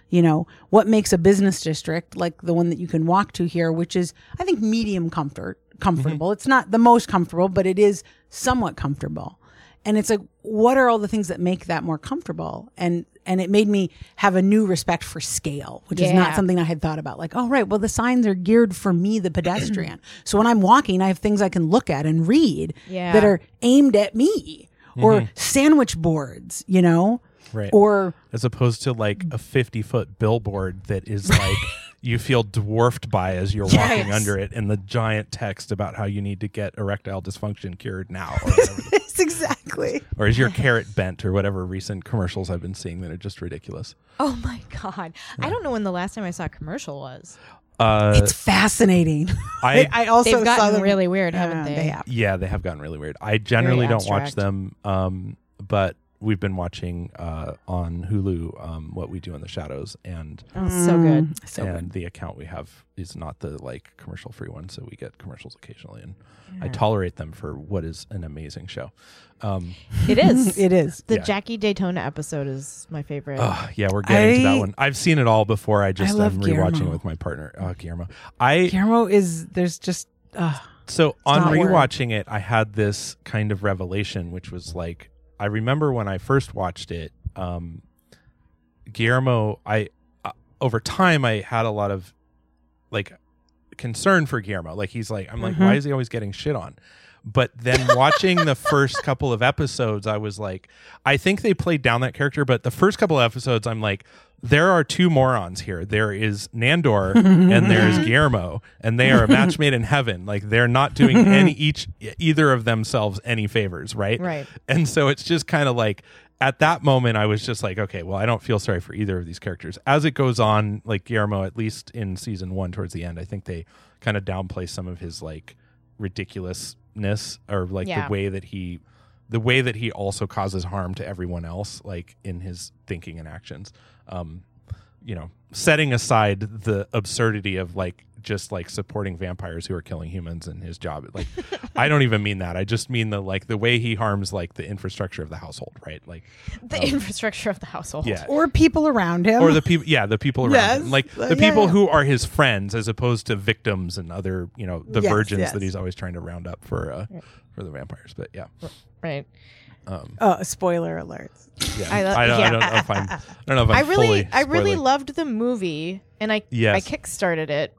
You know what makes a business district like the one that you can walk to here which is I think medium comfort comfortable. It's not the most comfortable but it is somewhat comfortable. And it's like what are all the things that make that more comfortable? And and it made me have a new respect for scale which is not something i had thought about. Like oh right well the signs are geared for me the pedestrian. So when i'm walking i have things i can look at and read Yeah. that are aimed at me or mm-hmm. sandwich boards you know Right. or as opposed to like a 50 foot billboard that is like you feel dwarfed by as you're walking under it and the giant text about how you need to get erectile dysfunction cured now or. Yes, exactly or is your carrot bent or whatever recent commercials I've been seeing that are just ridiculous. Oh my god. I don't know when the last time I saw a commercial was. Uh, it's fascinating I, I also They've saw gotten them- really weird, haven't Yeah, they? they have yeah, they have gotten really weird. I generally don't watch them, um, but we've been watching uh, on Hulu um, what we do in the shadows and Oh, so good. Mm, so and good the account we have is not the like commercial free one, so we get commercials occasionally, and I tolerate them for what is an amazing show. Um, It is. it is The Yeah. Jackie Daytona episode is my favorite. oh, yeah, we're getting to that one. I've seen it all before. I just love am rewatching Guillermo. it with my partner, uh, Guillermo. I Guillermo is there's just uh, so on not word. rewatching it, I had this kind of revelation, which was like I remember when I first watched it. Um, Guillermo, I uh, over time I had a lot of like concern for Guillermo. Like he's like I'm like, Mhm. why is he always getting shit on? But then watching the first couple of episodes, I was like, I think they played down that character. But the first couple of episodes, I'm like, there are two morons here. There is Nandor and there is Guillermo, and they are a match made in heaven. Like they're not doing any each either of themselves any favors, right? Right. And so it's just kind of like at that moment, I was just like, okay, well, I don't feel sorry for either of these characters. As it goes on, like Guillermo, at least in season one, towards the end, I think they kind of downplay some of his like or like Yeah. the way that he, the way that he also causes harm to everyone else, like in his thinking and actions. Um, you know, setting aside the absurdity of like just like supporting vampires who are killing humans in his job. Like, I don't even mean that. I just mean the like the way he harms like the infrastructure of the household, right? Like, The infrastructure of the household. yeah. or people around him Or the people, yeah, the people around Yes. him, like the yeah, people yeah. who are his friends, as opposed to victims and other, you know, the Yes, virgins yes. that he's always trying to round up for, uh, for the vampires. But yeah, Right. Um, oh spoiler alerts yeah, I lo- I, don't, I don't know if I'm, I don't know if I'm I really I really loved the movie and I Yes. I kickstarted it.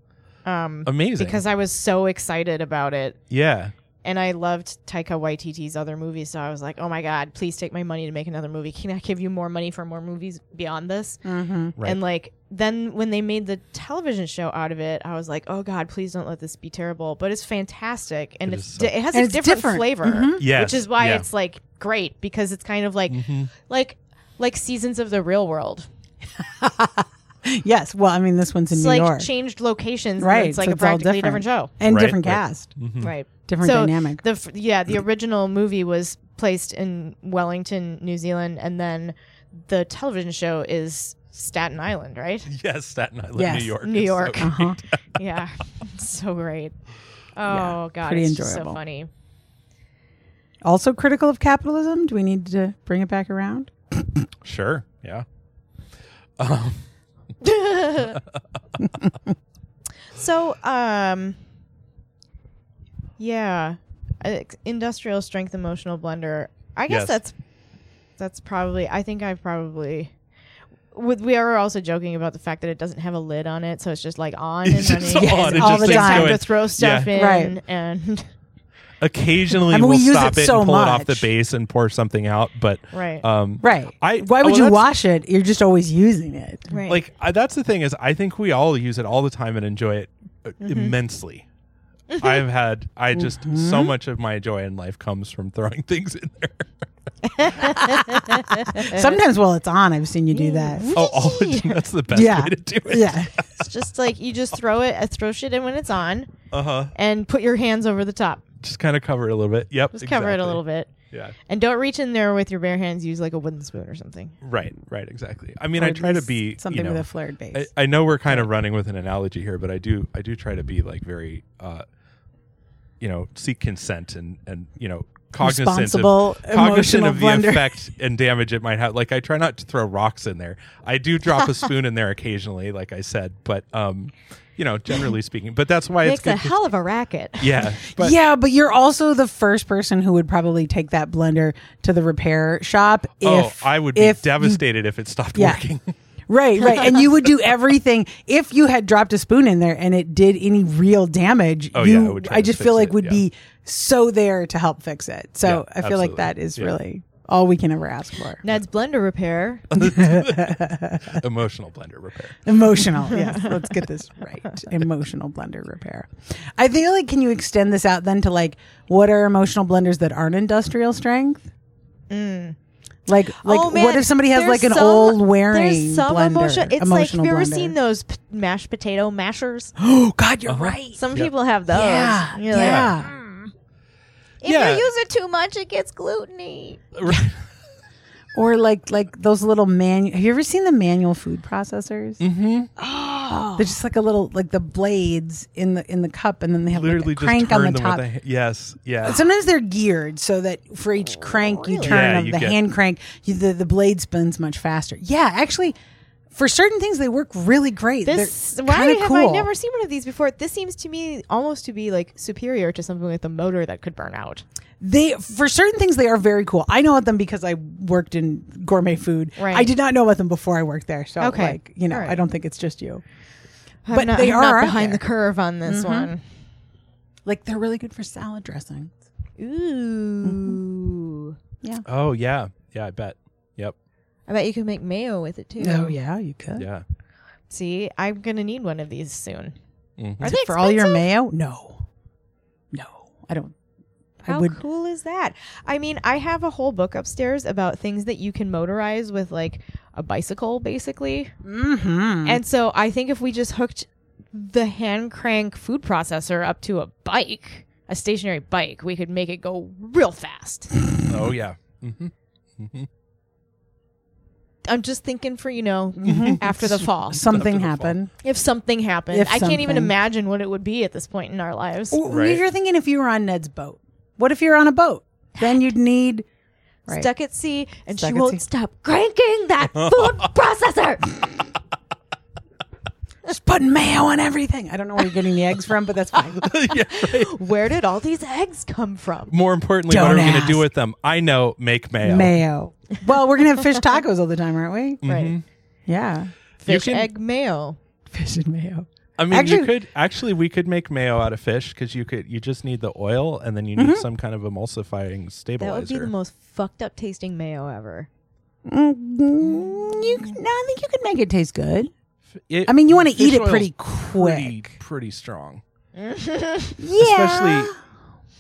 Um amazing because I was so excited about it. yeah, And I loved Taika Waititi's other movies, so I was like, "Oh my god, please take my money to make another movie. Can I give you more money for more movies beyond this?" mm-hmm. right. And like then when they made the television show out of it, I was like, "Oh God, please don't let this be terrible." But it's fantastic, and It it's di- so- it has And a it's different, different. flavor, Mhm. Yes, which is why yeah. it's like great because it's kind of like Mhm. like like seasons of the real world. Yes. Well, I mean, this one's in New York. It's New like York, changed locations. right? It's like so a it's practically different show. and Right, different right. cast, Right. Different so dynamic. The yeah, the original movie was placed in Wellington, New Zealand, and then the television show is Staten Island, right? Yes, Staten Island, Yes. New York. New is so York. uh-huh. yeah, so great. Oh Yeah, god, pretty it's just enjoyable. so funny. Also critical of capitalism. Do we need to bring it back around? Sure. Yeah. Um, So, um, yeah, industrial strength emotional blender. I guess Yes. that's that's probably. I think I probably. With, we are also joking about the fact that it doesn't have a lid on it, so it's just like on and It's just running. on, and all all the keeps time going. to throw stuff Yeah. in, Right. and occasionally I mean, we we'll use stop it it, so and pull it off the base and pour something out, but right, um, Right. I Why would well, you wash it? You're just always using it. right. Like I, that's the thing is, I think we all use it all the time and enjoy it uh, Mm-hmm. immensely. I've had, I just so Mm-hmm. much of my joy in life comes from throwing things in there. Sometimes while it's on, I've seen you do that. Oh, all that's the best Yeah. way to do it. Yeah. it's just like you just throw it, uh, throw shit in when it's on, Uh huh. and put your hands over the top. Just kind of cover it a little bit. Yep. Just cover it a little bit. Yeah. And don't reach in there with your bare hands. Use like a wooden spoon or something. Right. Right. Exactly. I mean, Or I try to be something you know, with a flared base. I, I know we're kind of running with an analogy here, but I do I do try to be like very uh you know, seek consent and and you know, cognizant of cognizant of the blender. effect and damage it might have. Like I try not to throw rocks in there. I do drop a spoon in there occasionally, like I said, but um you know, generally speaking. But that's why Makes it's good. a hell of a racket. yeah. But yeah, but you're also the first person who would probably take that blender to the repair shop. oh, I would be if you- devastated if it stopped Yeah. working. right, right, and you would do everything if you had dropped a spoon in there and it did any real damage. Oh, you, yeah, I would I just feel like it, would yeah. be so there to help fix it. So Yeah, I feel like that is Yeah. really all we can ever ask for. Ned's blender repair. Emotional blender repair. Emotional. yes. Let's get this right. Emotional blender repair. I feel like can you extend this out then to like what are emotional blenders that aren't industrial strength? Mm. Like like oh, what if somebody has There's like an some- old wearing There's some blender? emotion. It's like have you ever blender. seen those p- mashed potato mashers? Oh God, you're Uh-huh. right. Some Yep. people have those. Yeah, you're like, yeah. if Yeah. you use it too much, it gets gluteny. Or like like those little manual. Have you ever seen the manual food processors? Mm-hmm. Oh, They're just like a little like the blades in the in the cup, and then they have like, Literally a crank on the top. a yes, yeah. Sometimes they're geared so that for each crank you really? turn Yeah, of you the get- hand crank, you, the the blade spins much faster. Yeah, actually, for certain things they work really great. this. They're Why have cool. I never seen one of these before? This seems to me almost to be like superior to something with a motor that could burn out. They for certain things they are very cool. I know about them because I worked in gourmet food. Right. I did not know about them before I worked there. So Okay. like you know, All right. I don't think it's just you. I'm But not, they I'm are not behind there. the curve on this Mhm. one. Like they're really good for salad dressing. Ooh. Yeah. Oh yeah, yeah. I bet. Yep. I bet you can make mayo with it too. Oh yeah, you could. Yeah. See, I'm gonna need one of these soon. Mhm. Are they For all your mayo? No. No. I don't I How would cool is that? I mean, I have a whole book upstairs about things that you can motorize with like a bicycle, basically. mm-hmm. And so I think if we just hooked the hand crank food processor up to a bike, a stationary bike, we could make it go real fast. Oh yeah. hmm I'm just thinking for, you know, mm-hmm. after the fall. something After the happened. If something happened, If I can't even imagine what it would be at this point in our lives. Well, Right. You're thinking if you were on Ned's boat. What if you're on a boat? Then you'd need right. Stuck at sea, and Stuck she won't sea. stop cranking that food processor. just putting mayo on everything. I don't know where you're getting the eggs from, but that's fine. yeah. Right. Where did all these eggs come from? More importantly, what Don't are we going to do with them? I know. Make mayo. mayo. Well, we're gonna have fish tacos all the time, aren't we? Mm-hmm. Right. Yeah, Fish, can- egg, mayo. fish and mayo. I mean, Actually- you could actually we could make mayo out of fish because you could you just need the oil and then you need some kind of emulsifying stabilizer. That would be the most fucked up tasting mayo ever. Mm, you, no, I think you could make it taste good. It- I mean, you want to eat it pretty pretty quick. pretty strong. Yeah, Especially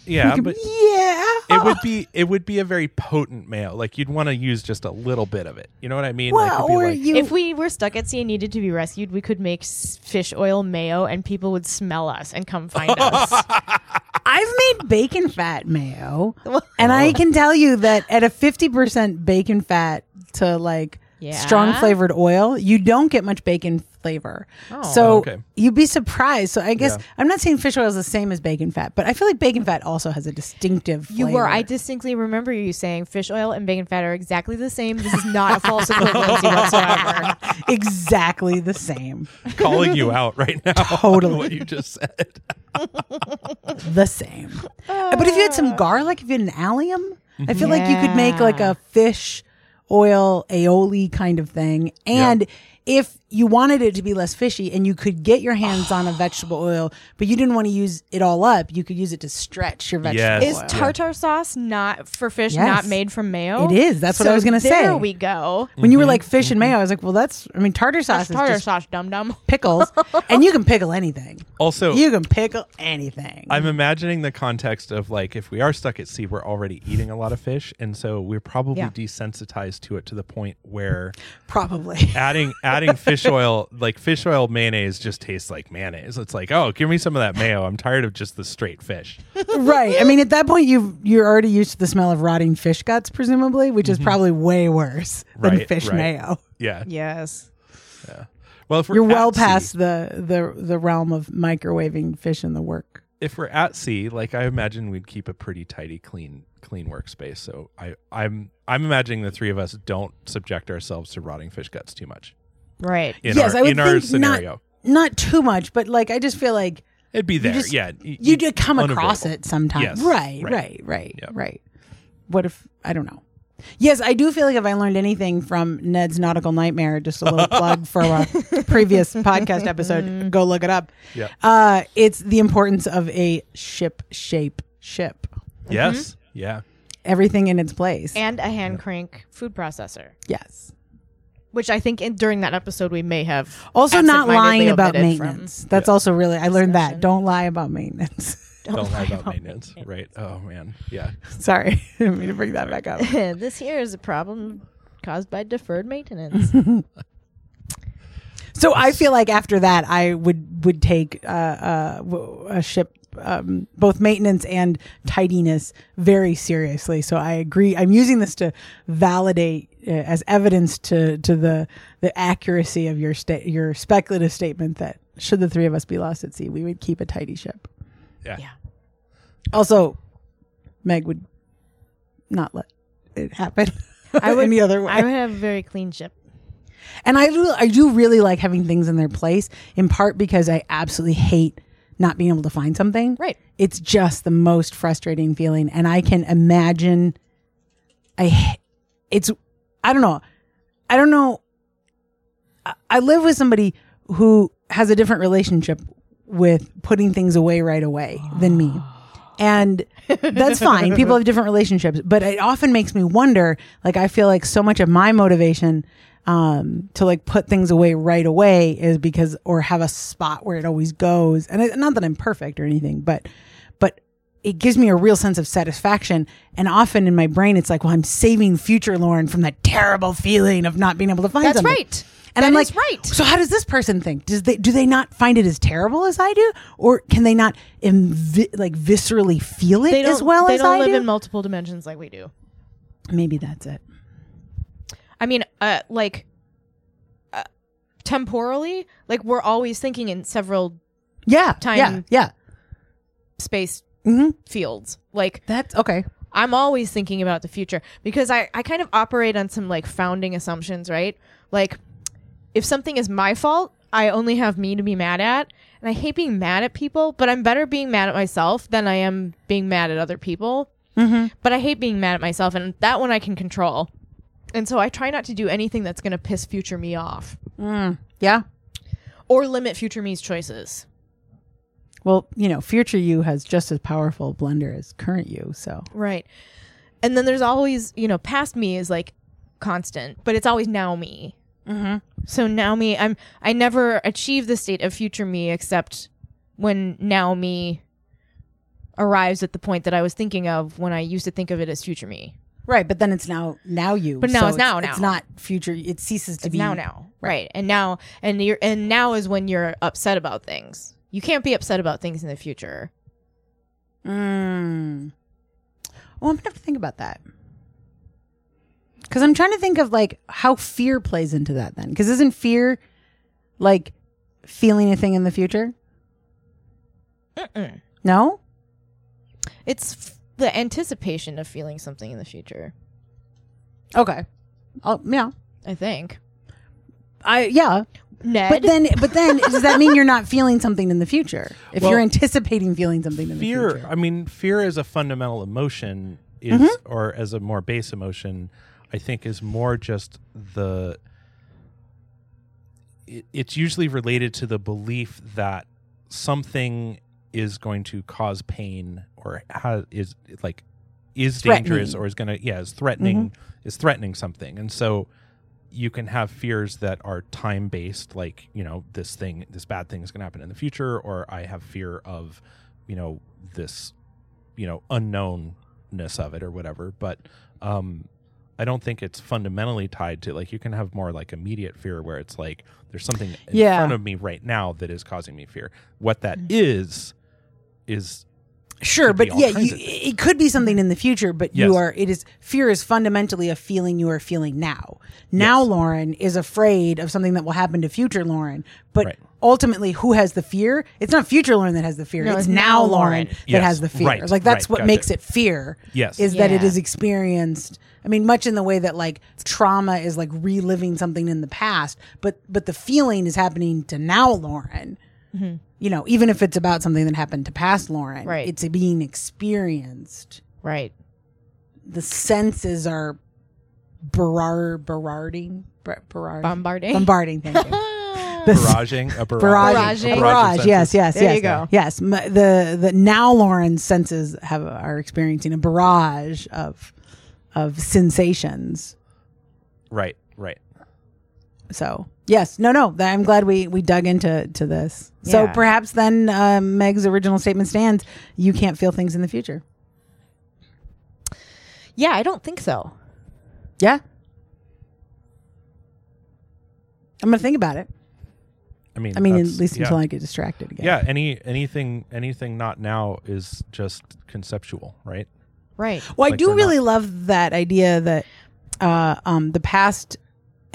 yeah, You but yeah. it would be it would be a very potent mayo. Like you'd want to use just a little bit of it. You know what I mean? well, it'd be or like- you. If we were stuck at sea and needed to be rescued, we could make fish oil mayo, and people would smell us and come find us. I've made bacon fat mayo, and I can tell you that at a fifty percent bacon fat to like Yeah? strong flavored oil, you don't get much bacon flavor. Oh. so oh, Okay. you'd be surprised. So I guess Yeah. I'm not saying fish oil is the same as bacon fat, but I feel like bacon fat also has a distinctive. You were. I distinctly remember you saying fish oil and bacon fat are exactly the same. This is not a false equivalency whatsoever. exactly the same. calling you out right now. Totally. what you just said. the same. but if you had some garlic, if you had an allium, I feel like you could make like a ah. fish oil aioli kind of thing. And if you wanted it to be less fishy and you could get your hands on a vegetable oil, but you didn't want to use it all up, you could use it to stretch your vegetable Yes. Is oil. tartar sauce not for fish Yes. not made from mayo? It is. That's what I was gonna say. There we go. when you were mm-hmm. like fish and mm-hmm. mayo, I was like, well, that's, I mean, tartar sauce That's is tartar just sauce, dum dum. pickles, and you can pickle anything. Also, You can pickle anything. I'm imagining the context of like if we are stuck at sea, we're already eating a lot of fish, and so we're probably Yeah. desensitized to it to the point where Probably. adding adding fish oil, like fish oil mayonnaise, just tastes like mayonnaise. It's like, oh, give me some of that mayo. I'm tired of just the straight fish. right. I mean, at that point, you you're already used to the smell of rotting fish guts, presumably, which is probably way worse than Mm-hmm. Right, fish right. mayo. Yeah. Yes. Yeah. Well, if we're You're at well sea- past the, the the realm of microwaving fish in the work. if we're at sea, like I imagine we'd keep a pretty tidy, clean, clean workspace. So I, I'm, I'm imagining the three of us don't subject ourselves to rotting fish guts too much Right. in yes, our I would in our think scenario. not not too much, but like I just feel like It'd be there. just- yeah, y- you y- do come across it sometimes. Yes, Right, right. right, right, Yep. right. What if I don't know? Yes, I do feel like if I learned anything from Ned's Nautical Nightmare, just a little plug for a previous podcast episode, go look it up. Yeah. Uh, it's the importance of a ship shape ship. Yes. Mm-hmm. Yeah. Everything in its place. And a hand crank food processor, yes. Which I think in, during that episode we may have Also, not lying about maintenance. That's Yeah. also really, I learned that. Don't lie about maintenance. Don't, lie about about maintenance. Right. Oh man. Yeah. Sorry. I didn't mean to bring that back up. this here is a problem caused by deferred maintenance. So I feel like after that, I would would take uh, uh, w- a ship, um, both maintenance and tidiness, very seriously. So I agree. I'm using this to validate Uh, as evidence to to the the accuracy of your sta- your speculative statement that should the three of us be lost at sea, we would keep a tidy ship. Yeah. Yeah. Also, Meg would not let it happen. I would any other way. I would have a very clean ship. And I do, I do really like having things in their place, in part because I absolutely hate not being able to find something. Right. It's just the most frustrating feeling, and I can imagine. I, h- it's, I don't know, I don't know. I, live with somebody who has a different relationship with putting things away right away than me. And that's fine. People have different relationships, but it often makes me wonder. Like, I feel like so much of my motivation um, to like put things away right away is because, or have a spot where it always goes. And not that I'm perfect or anything, but it gives me a real sense of satisfaction. And often in my brain, it's like, well, I'm saving future Lauren from that terrible feeling of not being able to find That's something. right. And That I'm like, right. So how does this person think? Does they do they not find it as terrible as I do, or can they not invi- like viscerally feel it as well they as don't I live do? in multiple dimensions like we do. Maybe that's it. I mean, uh, like uh, temporally, like we're always thinking in several Yeah, Time- Yeah, yeah. space hmm fields. Like That's okay. I'm always thinking about the future because I, I kind of operate on some like founding assumptions, right? Like, if something is my fault, I only have me to be mad at. And I hate being mad at people, but I'm better being mad at myself than I am being mad at other people. Mm-hmm. But I hate being mad at myself, and that one I can control. And so I try not to do anything that's going to piss future me off Mm. Yeah. or limit future me's choices. Well, you know, future you has just as powerful a blender as current you. So Right. And then there's always, you know, past me is like constant, but it's always now me. mm-hmm. So now me, I'm I never achieve the state of future me except when now me arrives at the point that I was thinking of when I used to think of it as future me. Right, but then it's now now you. But now So it's now It's now. not future. It ceases to It's be now now. Right. And now and you're and now is when you're upset about things. You can't be upset about things in the future. Mm. Well, I'm gonna have to think about that because I'm trying to think of like how fear plays into that. Then, because isn't fear like feeling a thing in the future? Mm-mm. No. It's f- the anticipation of feeling something in the future. Okay. Oh yeah. I think. I yeah. Ned. But then, but then, does that mean you're not feeling something in the future? If Well, you're anticipating feeling something in the fear future, i mean fear as a fundamental emotion is Mm-hmm. or as a more base emotion i think is more just the it, it's usually related to the belief that something is going to cause pain or has is like is dangerous Mm-hmm. or is going to yeah is threatening is threatening something and so you can have fears that are time based like you know this thing this bad thing is going to happen in the future or i have fear of you know this you know unknownness of it or whatever. But um i don't think it's fundamentally tied to like you can have more like immediate fear where it's like there's something in Yeah. front of me right now that is causing me fear. What that is is Sure, but yeah, you, it could be something in the future, but Yes. you are it is fear is fundamentally a feeling you are feeling now. Now Yes. Lauren is afraid of something that will happen to future Lauren, but Right. ultimately who has the fear? It's not future Lauren that has the fear. No, it's it's now now Lauren Lauren. that Yes, has the fear. right, like that's right, what gotcha. makes it fear. Yes. Is that it is experienced I mean, much in the way that like trauma is like reliving something in the past, but but the feeling is happening to now Lauren. Mm-hmm. You know, even if it's about something that happened to past Lauren, Right. it's being experienced. right. The senses are Berard, Berarding, Ber- Berard, Bombarding. bombarding. Thank you. Barraging a Barrage, barrage, Barraging. a barrage, barrage of yes, yes, There yes. you go. Yes, the the now Lauren's senses have are experiencing a barrage of of sensations. right right So yes, no, no. I'm glad we we dug into to this. So perhaps then uh, Meg's original statement stands: you can't feel things in the future. Yeah, I don't think so. Yeah, I'm gonna think about it. i mean I mean, at that's- least yeah. until I get distracted again. yeah any anything anything not now is just conceptual right Right. Well, I do we're really love that idea that uh, um, the past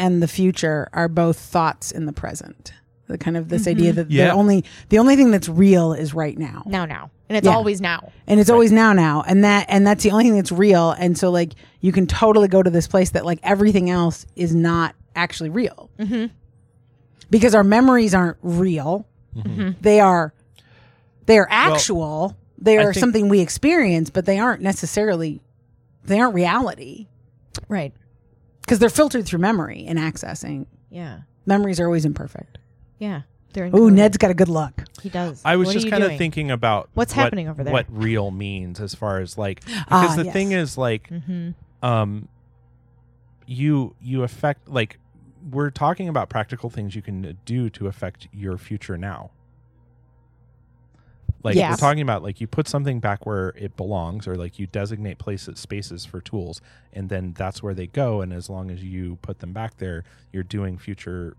and the future are both thoughts in the present. The kind of this idea mm-hmm. that Yeah. the only the only thing that's real is right now, Now, now. And it's Yeah. always now. and it's always now, now, and that and that's the only thing that's real. And so, like, you can totally go to this place that like everything else is not actually real, mm-hmm. because our memories aren't real. Mm-hmm. Mm-hmm. They are they are actual. they are think- something we experience, but they aren't necessarily they aren't reality. Right. Because they're filtered through memory and accessing. Yeah. Memories are always imperfect. Yeah. They're Oh, included. Ned's got a good look. He does. I was What just kind of thinking about What's what- happening over there? What real means as far as like because Ah, the yes. thing is like Mm-hmm. um you you affect like we're talking about practical things you can do to affect your future now. Like we're talking about like you put something back where it belongs or like you designate places spaces for tools and then that's where they go and as long as you put them back there you're doing future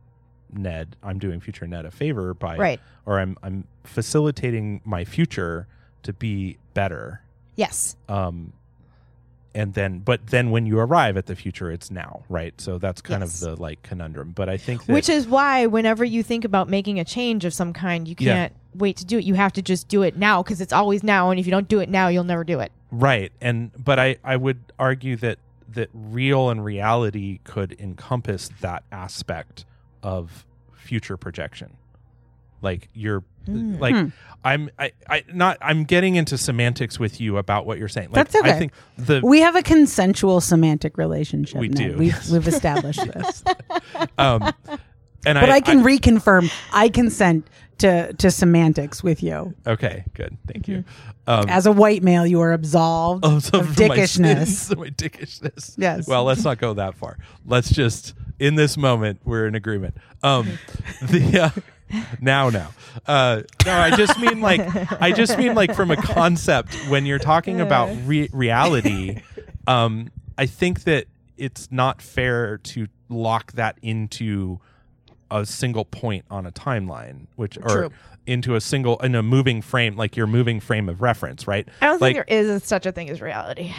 Ned I'm doing future Ned a favor by Right. or I'm I'm facilitating my future to be better. Yes. Um and then but then when you arrive at the future it's now, right? So that's kind Yes. of the like conundrum. But I think that Which is why whenever you think about making a change of some kind, you can't Yeah. Can't wait to do it. You have to just do it now because it's always now. And if you don't do it now, you'll never do it. right. And but I I would argue that that real and reality could encompass that aspect of future projection. Like you're Mm. like Hmm. I'm I, I not I'm getting into semantics with you about what you're saying. Like That's okay. I think the We have a consensual semantic relationship. We Ned. do, We've, yes. we've established this. um and But I, can reconfirm. I consent to to semantics with you. Okay, good. Thank you. Um, As a white male, you are absolved oh, of so for my dickishness. sins, my dickishness. Yes. Well, let's not go that far. Let's just in this moment we're in agreement. Um, the uh, now now uh no i just mean like i just mean like from a concept when you're talking about re- reality um i think that it's not fair to lock that into a single point on a timeline which or True. into a single in a moving frame like your moving frame of reference right I don't like think there is such a thing as reality.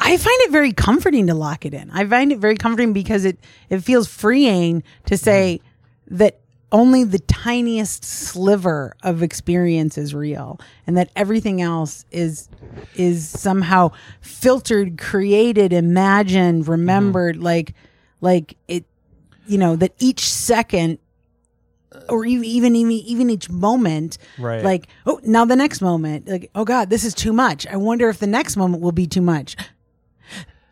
I find it very comforting to lock it in. I find it very comforting because it it feels freeing to say that only the tiniest sliver of experience is real and that everything else is is somehow filtered, created, imagined, remembered mm-hmm. like like it you know that each second or even even even, each moment Right. like oh now the next moment like oh god this is too much. I wonder if the next moment will be too much.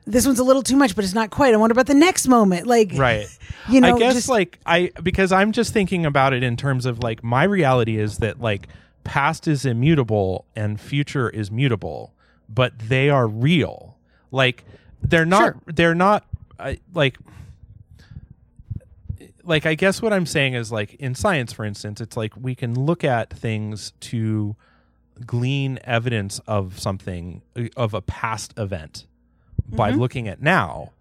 This one's a little too much but it's not quite. I wonder about the next moment. Like right. you know i guess just like i because i'm just thinking about it in terms of like my reality is that like past is immutable and future is mutable but they are real. Like they're not they're not I like like i guess what i'm saying is like in science for instance it's like we can look at things to glean evidence of something uh, of a past event by mm-hmm. looking at now.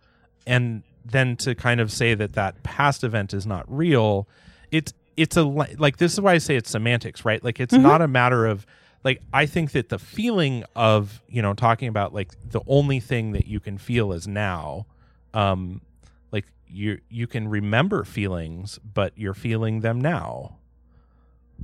And then to kind of say that that past event is not real it's it's a like this is why i say it's semantics right? Like it's not mm-hmm. a matter of like i think that the feeling of you know talking about like the only thing that you can feel is now um you you can remember feelings but you're feeling them now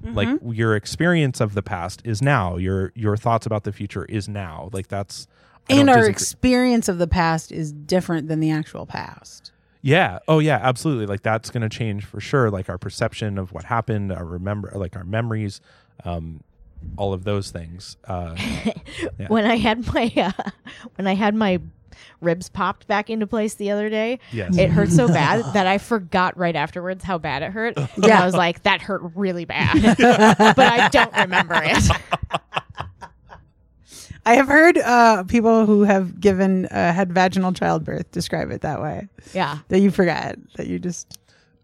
like your experience of the past is now your your thoughts about the future is now like that's I and our disagree- experience of the past is different than the actual past Yeah. Oh, yeah. Absolutely. Like that's going to change for sure. Like our perception of what happened, our remember, like our memories, um, all of those things. Uh, Yeah. When I had my uh, when I had my ribs popped back into place the other day, yes. it hurt so bad that I forgot right afterwards how bad it hurt. And Yeah. I was like, that hurt really bad, but I don't remember it. i have heard uh people who have given uh, had vaginal childbirth describe it that way Yeah. that you forget that you just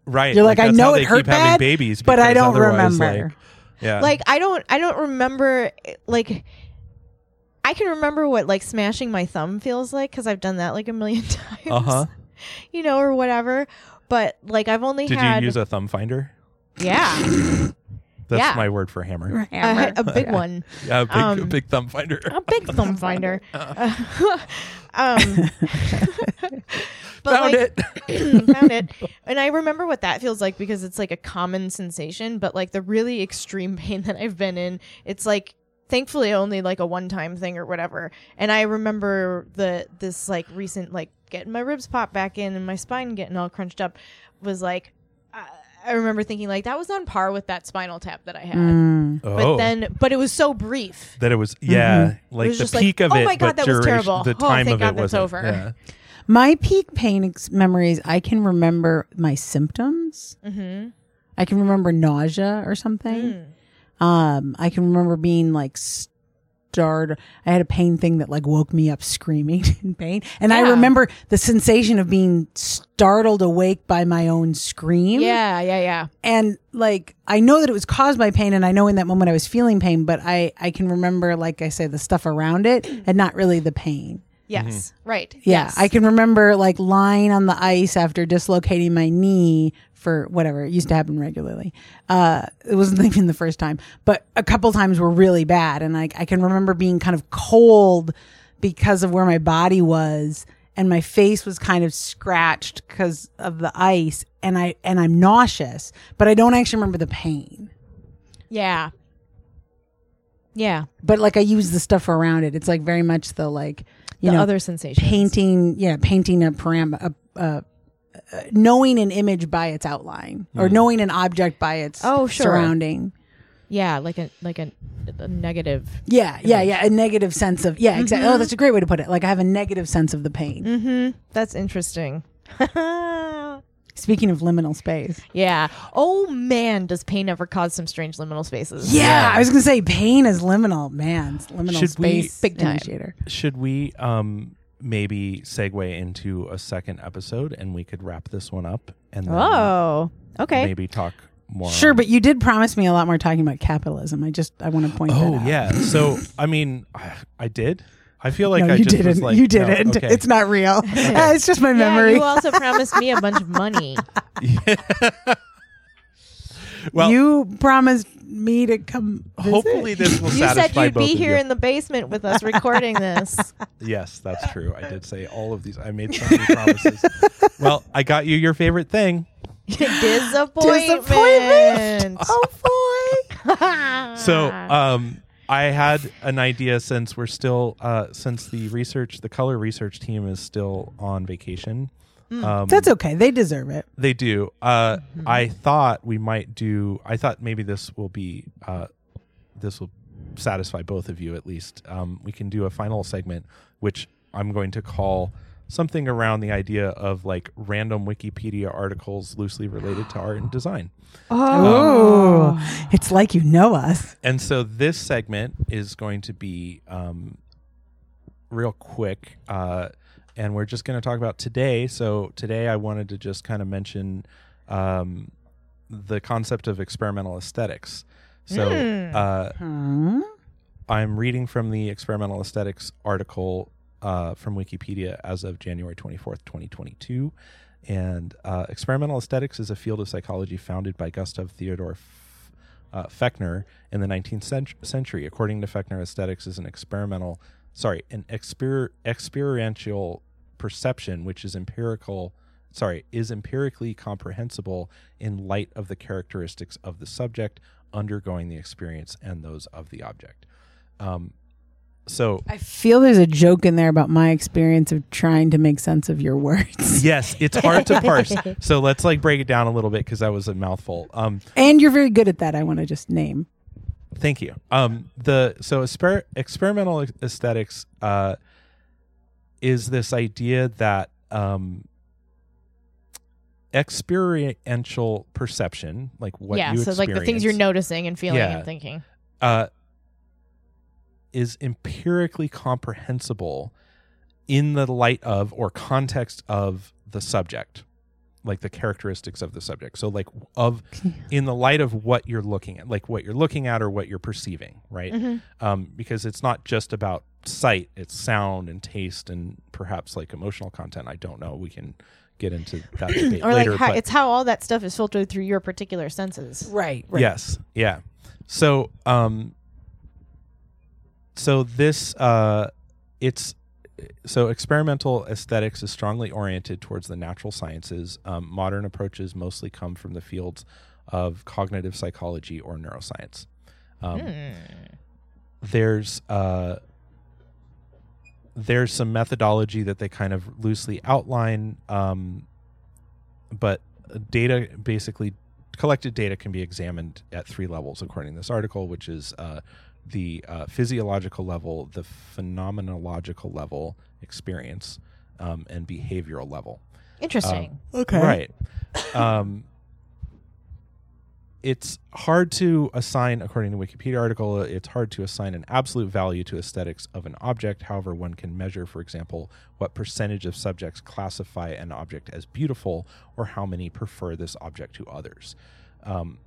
right. you're like, I know it hurt having bad, babies, but I don't remember. like, yeah. like i don't i don't remember like i can remember what like smashing my thumb feels like because i've done that like a million times uh huh. you know or whatever but like i've only had Did had you use a thumb finder? yeah That's Yeah. my word for hammer. a, a big one Yeah, a big, Um, big thumb finder. a big thumb finder um but Found like, it. found it and i remember what that feels like because it's like a common sensation but like the really extreme pain that i've been in it's like thankfully only like a one time thing or whatever and i remember the this like recent like getting my ribs popped back in and my spine getting all crunched up was like I I remember thinking like that was on par with that spinal tap that I had, Mm. but oh. then but it was so brief. that it was yeah, It like was the just like, peak of it. oh my God, but that was terrible. The Oh, time thank of God it wasn't. over. Yeah. my peak pain ex- memories i can remember my symptoms Mm-hmm. i can remember nausea or something Um, I can remember being like startled. I had a pain thing that like woke me up screaming in pain, and I remember the sensation of being startled awake by my own scream. Yeah, yeah, yeah. and like I know that it was caused by pain, and I know in that moment I was feeling pain, but I I can remember like I say the stuff around it, and not really the pain. Yes, right. Yeah, yes. I can remember like lying on the ice after dislocating my knee for whatever. It used to happen regularly. Uh, it wasn't even the first time, but a couple times were really bad. And like I can remember being kind of cold because of where my body was and my face was kind of scratched because of the ice and I and I'm nauseous, but I don't actually remember the pain. Yeah. Yeah. But like I use the stuff around it. It's like very much the like you the know other sensations. painting yeah painting a param a, a, knowing an image by its outline or knowing an object by its Oh, sure. surrounding Yeah, like a like a, a negative. yeah yeah yeah a negative sense of yeah exactly oh that's a great way to put it like i have a negative sense of the pain Mm-hmm. That's interesting. speaking of liminal space yeah. Oh man, does pain ever cause some strange liminal spaces? yeah, Yeah. i was gonna say pain is liminal man liminal Should we- space Big time. initiator Should we um maybe segue into a second episode and we could wrap this one up and then Oh. Okay. maybe talk more. Sure, on- but you did promise me a lot more talking about capitalism. I just I want to point that oh out. yeah. So I mean, I, I did. I feel like no, I you just didn't. like, you didn't. okay. It's not real. it's just my Yeah, memory. you also promised me a bunch of money. well, you promised me to come. Visit. hopefully this will You said you'd both be here you. in the basement with us recording this. Yes, that's true. I did say all of these. I made so many promises. well, I got you your favorite thing. Disappointment. Disappointment. Oh boy. So, um, I had an idea since we're still uh, since the research, the color research team is still on vacation. Um, That's okay. They deserve it. They do. Uh, I thought we might do. I thought maybe this will be. Uh, this will satisfy both of you at least. Um, we can do a final segment, which I'm going to call something around the idea of like random Wikipedia articles loosely related to art and design. Oh, it's like you know us. And so this segment is going to be um, real quick. Uh, and we're just going to talk about today. So today I wanted to just kind of mention um, the concept of experimental aesthetics. So Mm. uh, Hmm? I'm reading from the experimental aesthetics article uh, from Wikipedia as of January 24th, 2022. And uh, experimental aesthetics is a field of psychology founded by Gustav Theodor F- uh, Fechner in the 19th cent- century. According to Fechner, aesthetics is an experimental, sorry, an exper- experiential perception which is empirical, sorry, is empirically comprehensible in light of the characteristics of the subject undergoing the experience and those of the object. Um, so I feel there's a joke in there about my experience of trying to make sense of your words. yes, it's hard to parse. So let's like break it down a little bit because that was a mouthful. Um, And you're very good at that. I want to just name. Thank you. Um, the so exper- experimental aesthetics uh, is this idea that um, experiential perception, like what yeah, you so like the things you're noticing and feeling Yeah. and thinking. uh, is empirically comprehensible in the light of or context of the subject like the characteristics of the subject so like of in the light of what you're looking at like what you're looking at or what you're perceiving right Mm-hmm. um, because it's not just about sight it's sound and taste and perhaps like emotional content i don't know we can get into that debate Or later like how, but it's how all that stuff is filtered through your particular senses. Right? right. Yes. Yeah. So um so this uh it's so experimental aesthetics is strongly oriented towards the natural sciences. Um, modern approaches mostly come from the fields of cognitive psychology or neuroscience. Um, Hmm. there's uh, there's some methodology that they kind of loosely outline, um, but data basically collected data can be examined at three levels according to this article, which is uh, the uh, physiological level, the phenomenological level, experience, um, and behavioral level. Interesting. Okay. Right. Um, it's hard to assign, according to Wikipedia article, it's hard to assign an absolute value to aesthetics of an object. However, one can measure, for example, what percentage of subjects classify an object as beautiful or how many prefer this object to others. Um,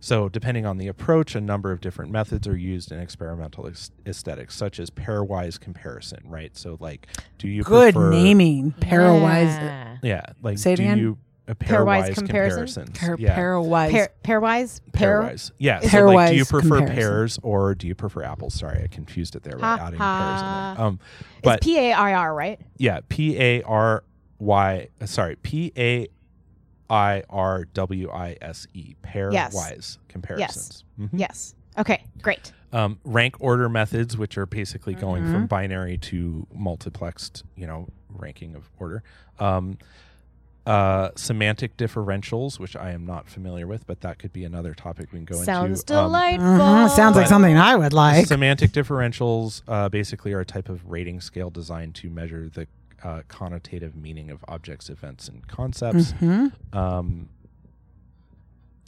so, depending on the approach, a number of different methods are used in experimental aesthetics, such as pairwise comparison, right? So, like, do you Good prefer, naming. Pairwise. Yeah. Yeah, like Say it do again? you a Pairwise pairwise comparison? comparisons? Pair, yeah. pairwise. Pair, pairwise? Pair? Pairwise. Yeah. So like, do you prefer comparison. pears or do you prefer apples? Sorry, I confused it there by Ha, adding ha. comparison. There. Um, but P A I R, right? yeah, P A R Y. uh, Sorry, P A I R W I S E. Pairwise comparisons. Mhm. Yes. Okay, great. Um, rank order methods, which are basically going Mm-hmm. from binary to multiplexed, you know, ranking of order. Um, uh, semantic differentials, which I am not familiar with, but that could be another topic we can go Sounds into. Um, delightful. Mhm, Sounds like something I would like. Semantic differentials uh, basically are a type of rating scale designed to measure the uh, connotative meaning of objects, events, and concepts. Mhm. Um,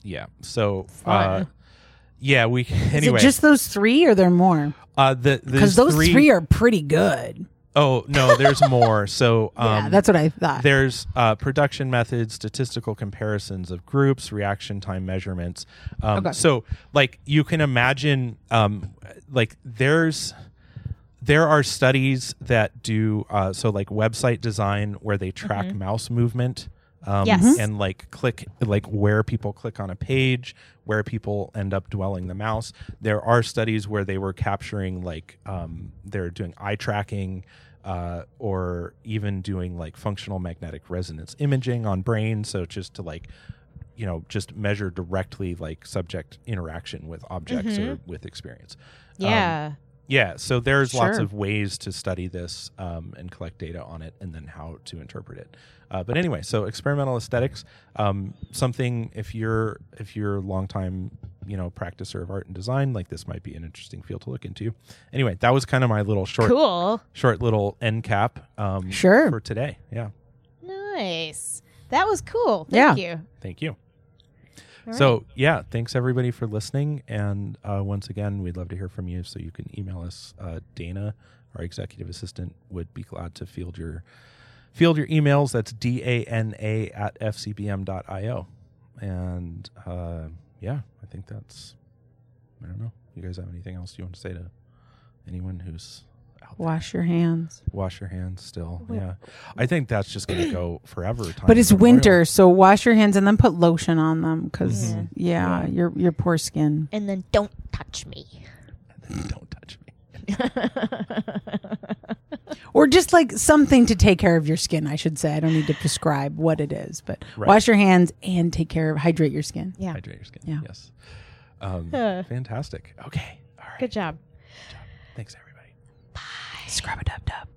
yeah. So, uh, yeah, we Is anyway. it just those three or there more? uh, the Because those those three, are pretty good. Oh no, there's more. So um, yeah, that's what I thought. There's uh, production methods, statistical comparisons of groups, reaction time measurements. Um, Okay. So, like, you can imagine, um, like, there's there are studies that do uh, so like website design where they track mouse movement. Um, Yes. and like click like where people click on a page where people end up dwelling the mouse. There are studies where they were capturing like um, they're doing eye tracking uh, or even doing like functional magnetic resonance imaging on brain so just to like you know just measure directly like subject interaction with objects or with experience. Um, Yeah. yeah, so there's lots of ways to study this um, and collect data on it, and then how to interpret it. Uh, but anyway, so experimental aesthetics, um, something if you're if you're a longtime you know practicer of art and design, like this might be an interesting field to look into. Anyway, that was kind of my little short cool. short little end cap. Um, Sure. for today. Yeah, Nice. That was cool. Thank you. thank you. All so right. yeah, thanks everybody for listening. And uh, once again, we'd love to hear from you. So you can email us. Uh, Dana, our executive assistant, would be glad to field your field your emails. That's d a n a at fcbm.io. And uh, yeah, I think that's. I don't know. You guys have anything else you want to say to anyone who's? Wash your hands. Wash your hands still. Yeah, I think that's just going to go forever. time But it's immemorial. winter, so wash your hands and then put lotion on them because Mhm. yeah, Yeah. your your poor skin. and then don't touch me. Don't touch me. Or just like something to take care of your skin, I should say. I don't need to prescribe what it is, but Right. wash your hands and take care of hydrate your skin. yeah. Hydrate your skin. Yeah. Yes. Um, Huh. fantastic. Okay. All right. Good job. Thanks, everybody. Scrub a dub dub.